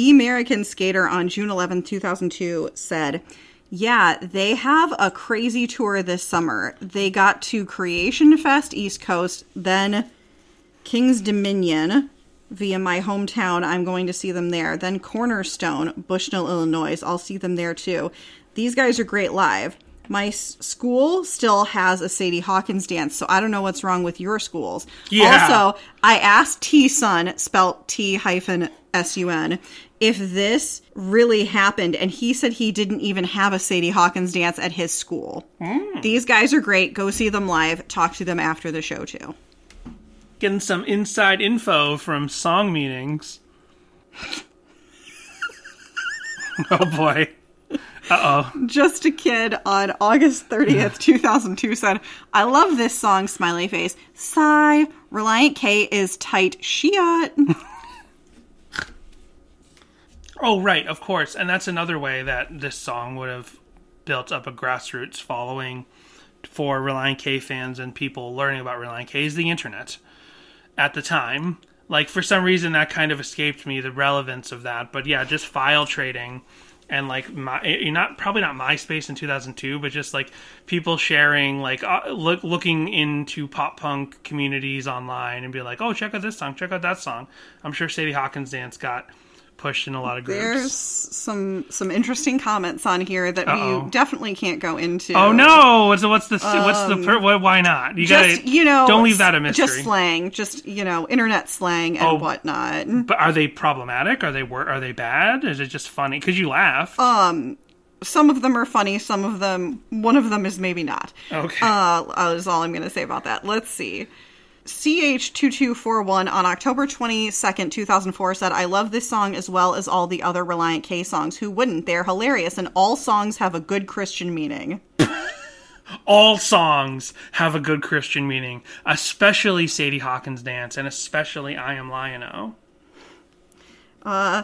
American Skater on June 11, 2002 said, Yeah, they have a crazy tour this summer. They got to Creation Fest East Coast, then King's Dominion via my hometown. I'm going to see them there. Then Cornerstone, Bushnell, Illinois. I'll see them there too. These guys are great live. My s- school still has a Sadie Hawkins dance, so I don't know what's wrong with your schools. Yeah. Also, I asked T Sun, spelt T hyphen S U N, if this really happened, and he said he didn't even have a Sadie Hawkins dance at his school. These guys are great. Go see them live. Talk to them after the show too. Getting some inside info from song meetings. [LAUGHS] oh boy. Uh oh. Just a Kid on August 30th, 2002 said, I love this song, smiley face. Sigh. Relient K is tight shiat. [LAUGHS] Oh, right, of course. And that's another way that this song would have built up a grassroots following for Relient K fans and people learning about Relient K is the internet. At the time, like for some reason that kind of escaped me the relevance of that, but yeah, just file trading and like my you're not probably not MySpace in 2002, but just like people sharing like uh, look, looking into pop punk communities online and be like, "Oh, check out this song, check out that song." I'm sure Sadie Hawkins dance got pushed in a lot of groups. There's some some interesting comments on here that Uh-oh. we definitely can't go into. Oh no! What's the what's the what's the per, why, not? You Um, Just gotta you know, don't leave that a mystery. Just slang, just you know, internet slang and Oh. whatnot. but are they problematic? Are they wor- are they bad? Is it just funny? Because you laugh. Um, Some of them are funny. Some of them, one of them is maybe not. okay. Uh, uh, is all I'm going to say about that. Let's see. CH2241 on October 22nd, 2004 said, I love this song as well as all the other Relient K songs. Who wouldn't? They're hilarious, and all songs have a good Christian meaning. [LAUGHS] All songs have a good Christian meaning, especially Sadie Hawkins dance, and especially I Am Lion-O. Uh,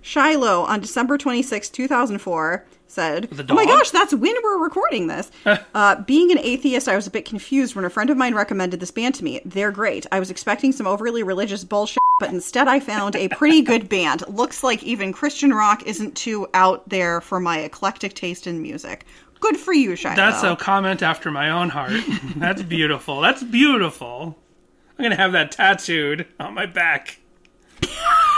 Shiloh on December 26, 2004 said, Oh my gosh, that's when we're recording this. [LAUGHS] uh, being an atheist, I was a bit confused when a friend of mine recommended this band to me. They're great. I was expecting some overly religious bullshit, but instead I found a pretty good band. Looks like even Christian rock isn't too out there for my eclectic taste in music. Good for you, Shiloh. That's a comment after my own heart. [LAUGHS] That's beautiful. That's beautiful. I'm gonna have that tattooed on my back. [LAUGHS]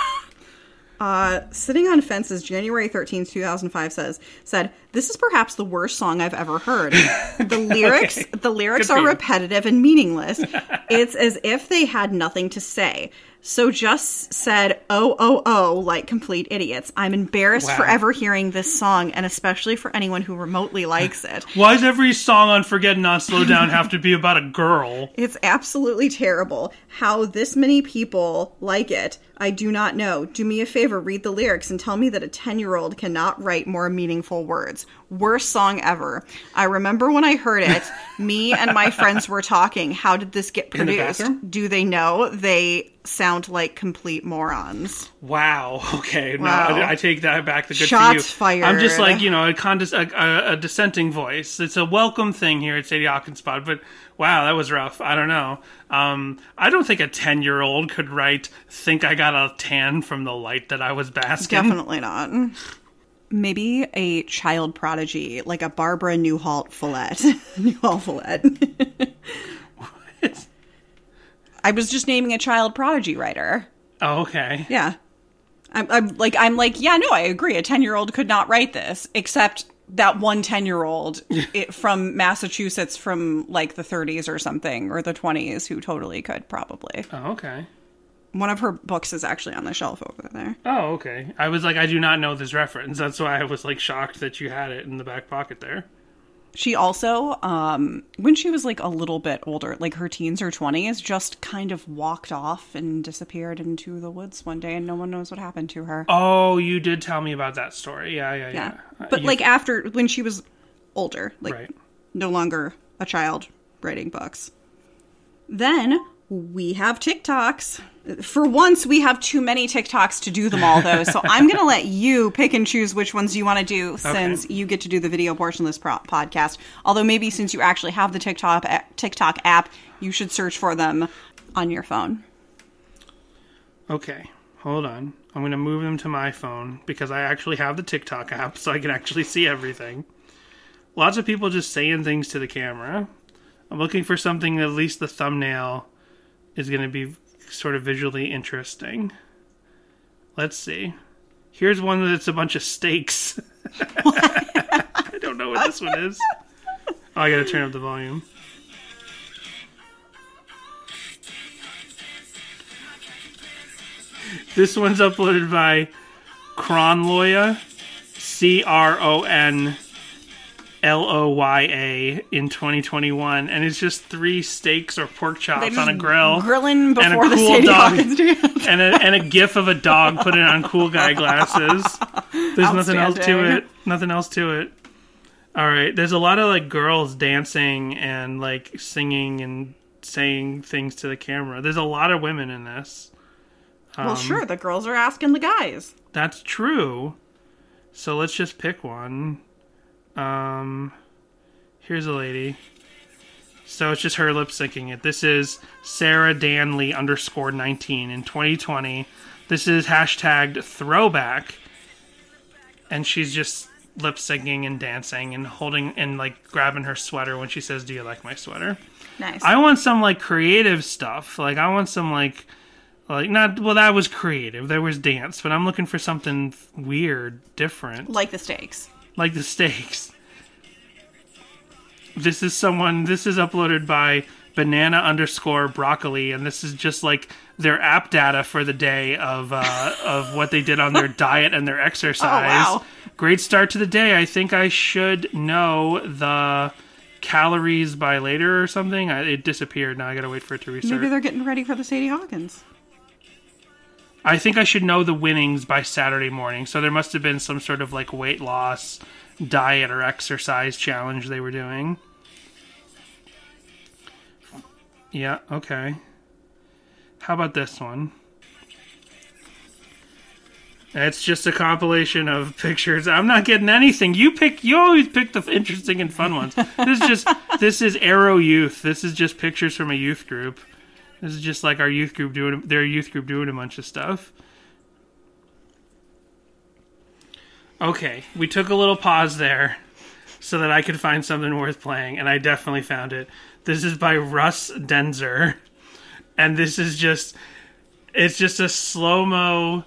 Uh, Sitting on Fences, January 13th, 2005 says, said, This is perhaps the worst song I've ever heard. [LAUGHS] The lyrics, Okay. the lyrics Good are repetitive and meaningless. it's as if they had nothing to say. So just said, oh, oh, oh, like complete idiots. I'm embarrassed Wow. for ever hearing this song, and especially for anyone who remotely likes it. [LAUGHS] Why does every song on Forget Not Slow Down have to be about a girl? It's absolutely terrible. How this many people like it, I do not know. Do me a favor, read the lyrics and tell me that a 10 year old cannot write more meaningful words. Worst song ever. I remember when I heard it, [LAUGHS] me and my friends were talking. How did this get In the produced? Do they know? They sound like complete morons. Wow. [LAUGHS] Okay. No, I, I take that back. The good Shots for you. I'm just like you know a, condis- a, a, a dissenting voice. It's a welcome thing here at Sadie Hawkins Pod, but wow, that was rough. I don't know. Um, I don't think a ten year old could write "Think I got a tan from the light that I was basking." Definitely not. Maybe a child prodigy, like a Barbara Newhall Follett. [LAUGHS] Newhall Follett. What? I was just naming a child prodigy writer. Oh, okay. Yeah. I'm, I'm like, I'm like, yeah, no, I agree. A 10 year old could not write this, except that one 10 year old [LAUGHS] from Massachusetts from like the 30s or something, or the 20s, who totally could, probably. Oh, okay. One of her books is actually on the shelf over there. Oh, okay. I was like, I do not know this reference. That's why I was like shocked that you had it in the back pocket there. She also, um, when she was like a little bit older, like her teens or 20s, just kind of walked off and disappeared into the woods one day, and no one knows what happened to her. Oh, you did tell me about that story. Yeah, yeah, yeah. yeah. Uh, But you- like after, when she was older, like right. no longer a child writing books. Then we have TikToks. For once, we have too many TikToks to do them all, though. So [LAUGHS] I'm going to let you pick and choose which ones you want to do since you get to do the video portion of this pro- podcast. Although maybe since you actually have the TikTok TikTok app, you should search for them on your phone. Okay, hold on. I'm going to move them to my phone because I actually have the TikTok app so I can actually see everything. Lots of people just saying things to the camera. I'm looking for something at least the thumbnail is going to be sort of visually interesting. Let's see. Here's one that's a bunch of steaks. [LAUGHS] I don't know what this one is. Oh, I got to turn up the volume. This one's uploaded by Cronloya, C R O N L O Y A, in 2021, and it's just three steaks or pork chops on a grill, Grilling and a before the cool Sadie dog. [LAUGHS] And a and a gif of a dog putting on cool guy glasses. [LAUGHS] There's nothing else to it. Nothing else to it. All right, there's a lot of like girls dancing and like singing and saying things to the camera. There's a lot of women in this. Um, well, sure, the girls are asking the guys. That's true. So let's just pick one. Um, here's a lady. So it's just her lip syncing it. This is Sarah Danley underscore 19 in 2020. This is hashtagged throwback. And she's just lip syncing and dancing and holding and like grabbing her sweater when she says, Do you like my sweater? Nice. I want some like creative stuff. Like I want some like like not well that was creative. There was dance, but I'm looking for something weird, different, like the steaks. Like the stakes. This is someone. This is uploaded by banana underscore broccoli, and this is just like their app data for the day of uh, of what they did on their [LAUGHS] diet and their exercise. Oh, wow. Great start to the day. I think I should know the calories by later or something. I, it disappeared. Now I gotta wait for it to restart. Maybe they're getting ready for the Sadie Hawkins. I think I should know the winnings by Saturday morning. So there must have been some sort of like weight loss, diet, or exercise challenge they were doing. Yeah, okay. How about this one? It's just a compilation of [LAUGHS] pictures. I'm not getting anything. You pick. You always pick the interesting and fun ones. This is just. this is Arrow Youth. This is just pictures from a youth group. This is just like our youth group doing. Their youth group doing a bunch of stuff. Okay, we took a little pause there so that I could find something worth playing, and I definitely found it. This is by Russ Denzer, and this is just. It's just a slow mo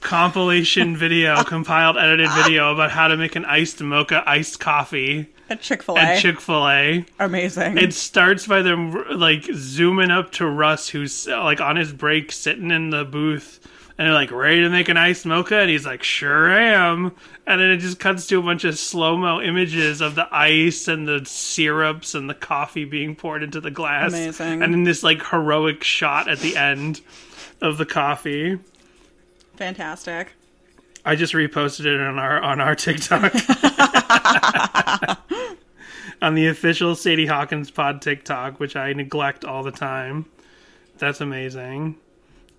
compilation video, [LAUGHS] compiled edited video about how to make an iced mocha iced coffee At Chick Fil at A, Chick Fil A. amazing. It starts by them like zooming up to Russ, who's like on his break, sitting in the booth, and they're like, "Ready to make an iced mocha?" And he's like, "Sure am." And then it just cuts to a bunch of slow mo images of the ice and the syrups and the coffee being poured into the glass. Amazing. And then this like heroic shot at the end of the coffee. Fantastic. I just reposted it on our on our TikTok. [LAUGHS] on the official Sadie Hawkins pod TikTok, which I neglect all the time. That's amazing.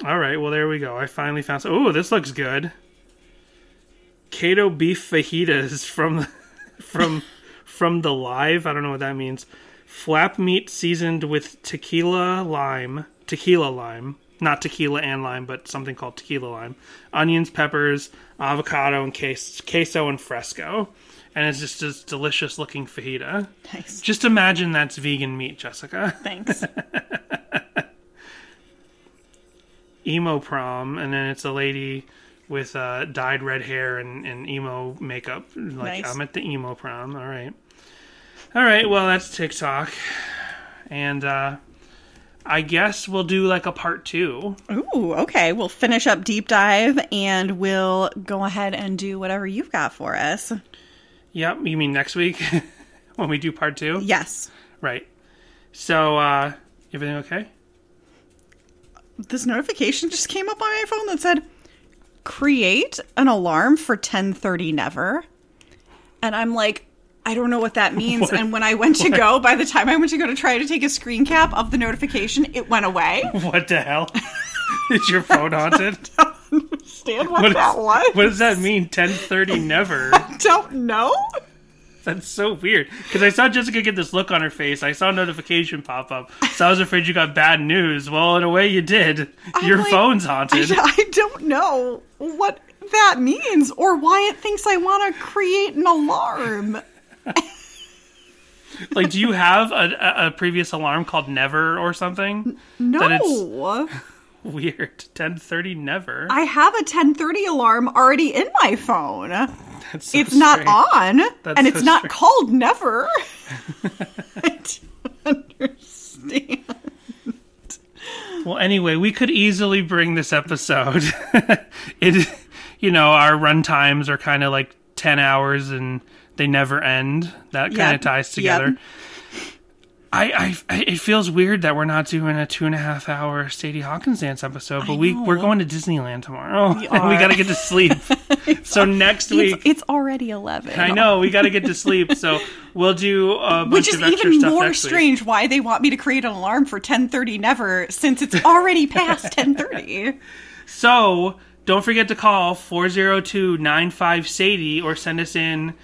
All right, well there we go. I finally found. Oh, this looks good. Cato beef fajitas from from from the live. I don't know what that means. Flap meat seasoned with tequila lime, tequila lime, not tequila and lime, but something called tequila lime. Onions, peppers, avocado, and ques- queso and fresco. And it's just this delicious looking fajita. Nice. Just imagine that's vegan meat, Jessica. Thanks. [LAUGHS] emo prom, and then it's a lady with uh, dyed red hair and, and emo makeup. Like Nice. I'm at the emo prom. All right, all right. Well, that's TikTok, and uh, I guess we'll do like a part two. Ooh, okay. We'll finish up deep dive and we'll go ahead and do whatever you've got for us. Yep. You mean next week [LAUGHS] when we do part two? Yes. Right. So uh, everything okay? This notification just came up on my phone that said create an alarm for 10:30 never. And I'm like I don't know what that [LAUGHS] means. What? And when I went to go, by the time I went to go to try to take a screen cap of the notification, it went away. [LAUGHS] What the hell? [LAUGHS] Is your phone haunted? Understand what, What, that was? what does that mean? Ten thirty never. don't know. That's so weird. Because I saw Jessica get this look on her face. I saw a notification pop up. So I was afraid you got bad news. Well, in a way, you did. Your like- phone's I, haunted. I don't know what that means or why it thinks I want to create an alarm. [LAUGHS] like, do you have a, a, previous alarm called Never or something? No. That it's- [LAUGHS] Weird. Ten thirty never. I have a 10:30 alarm already in my phone. That's so It's not on That's and it's not strange. called never. [LAUGHS] I don't understand. Well, anyway, we could easily bring this episode. it, you know, our run times are kind of like ten hours, and they never end. That kind Yep. of ties together. I, I, I, it feels weird that we're not doing a two and a half hour Sadie Hawkins dance episode, but we we're going to Disneyland tomorrow, [LAUGHS] and we got to get to sleep. [LAUGHS] so next week, it's already 11. I know we got to get to sleep. So [LAUGHS] we'll do a bunch Which is of extra even more strange why they want me to create an alarm for 10:30 never since it's already past 10:30. So don't forget to call 402 95 Sadie or send us in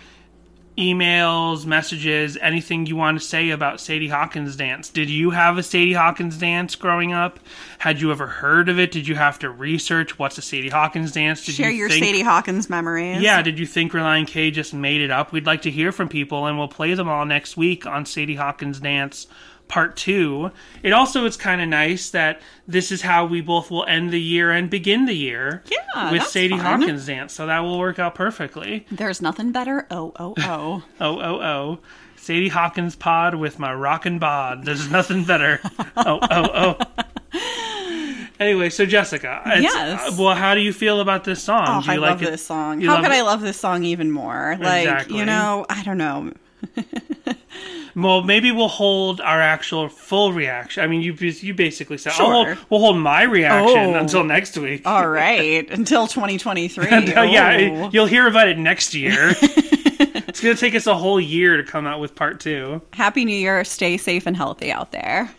emails, messages, anything you want to say about Sadie Hawkins dance. Did you have a Sadie Hawkins dance growing up? Had you ever heard of it? Did you have to research what's a Sadie Hawkins dance? Did Share you your think, Sadie Hawkins memories. Yeah, did you think Relient K just made it up? We'd like to hear from people and we'll play them all next week on Sadie Hawkins Dance Part 2. It also is kind of nice that this is how we both will end the year and begin the year Yeah, with Sadie fun. Hawkins Dance. So that will work out perfectly. There's nothing better. Oh, oh, oh. [LAUGHS] Oh, oh, oh. Sadie Hawkins pod with my rockin' bod. There's nothing better. [LAUGHS] oh, oh, oh. Anyway, so Jessica, it's- Yes. uh, well, how do you feel about this song? Oh, do you I like love it? this song. you How could it? I love this song even more? Like, Exactly. you know, I don't know. [LAUGHS] Well, maybe we'll hold our actual full reaction. I mean, you you basically said, Sure. "I'll hold, we'll hold my reaction Oh. until next week." All [LAUGHS] right, until 2023. And, uh, yeah, Oh. you'll hear about it next year. [LAUGHS] it's gonna take us a whole year to come out with part two. Happy New Year. Stay safe and healthy out there.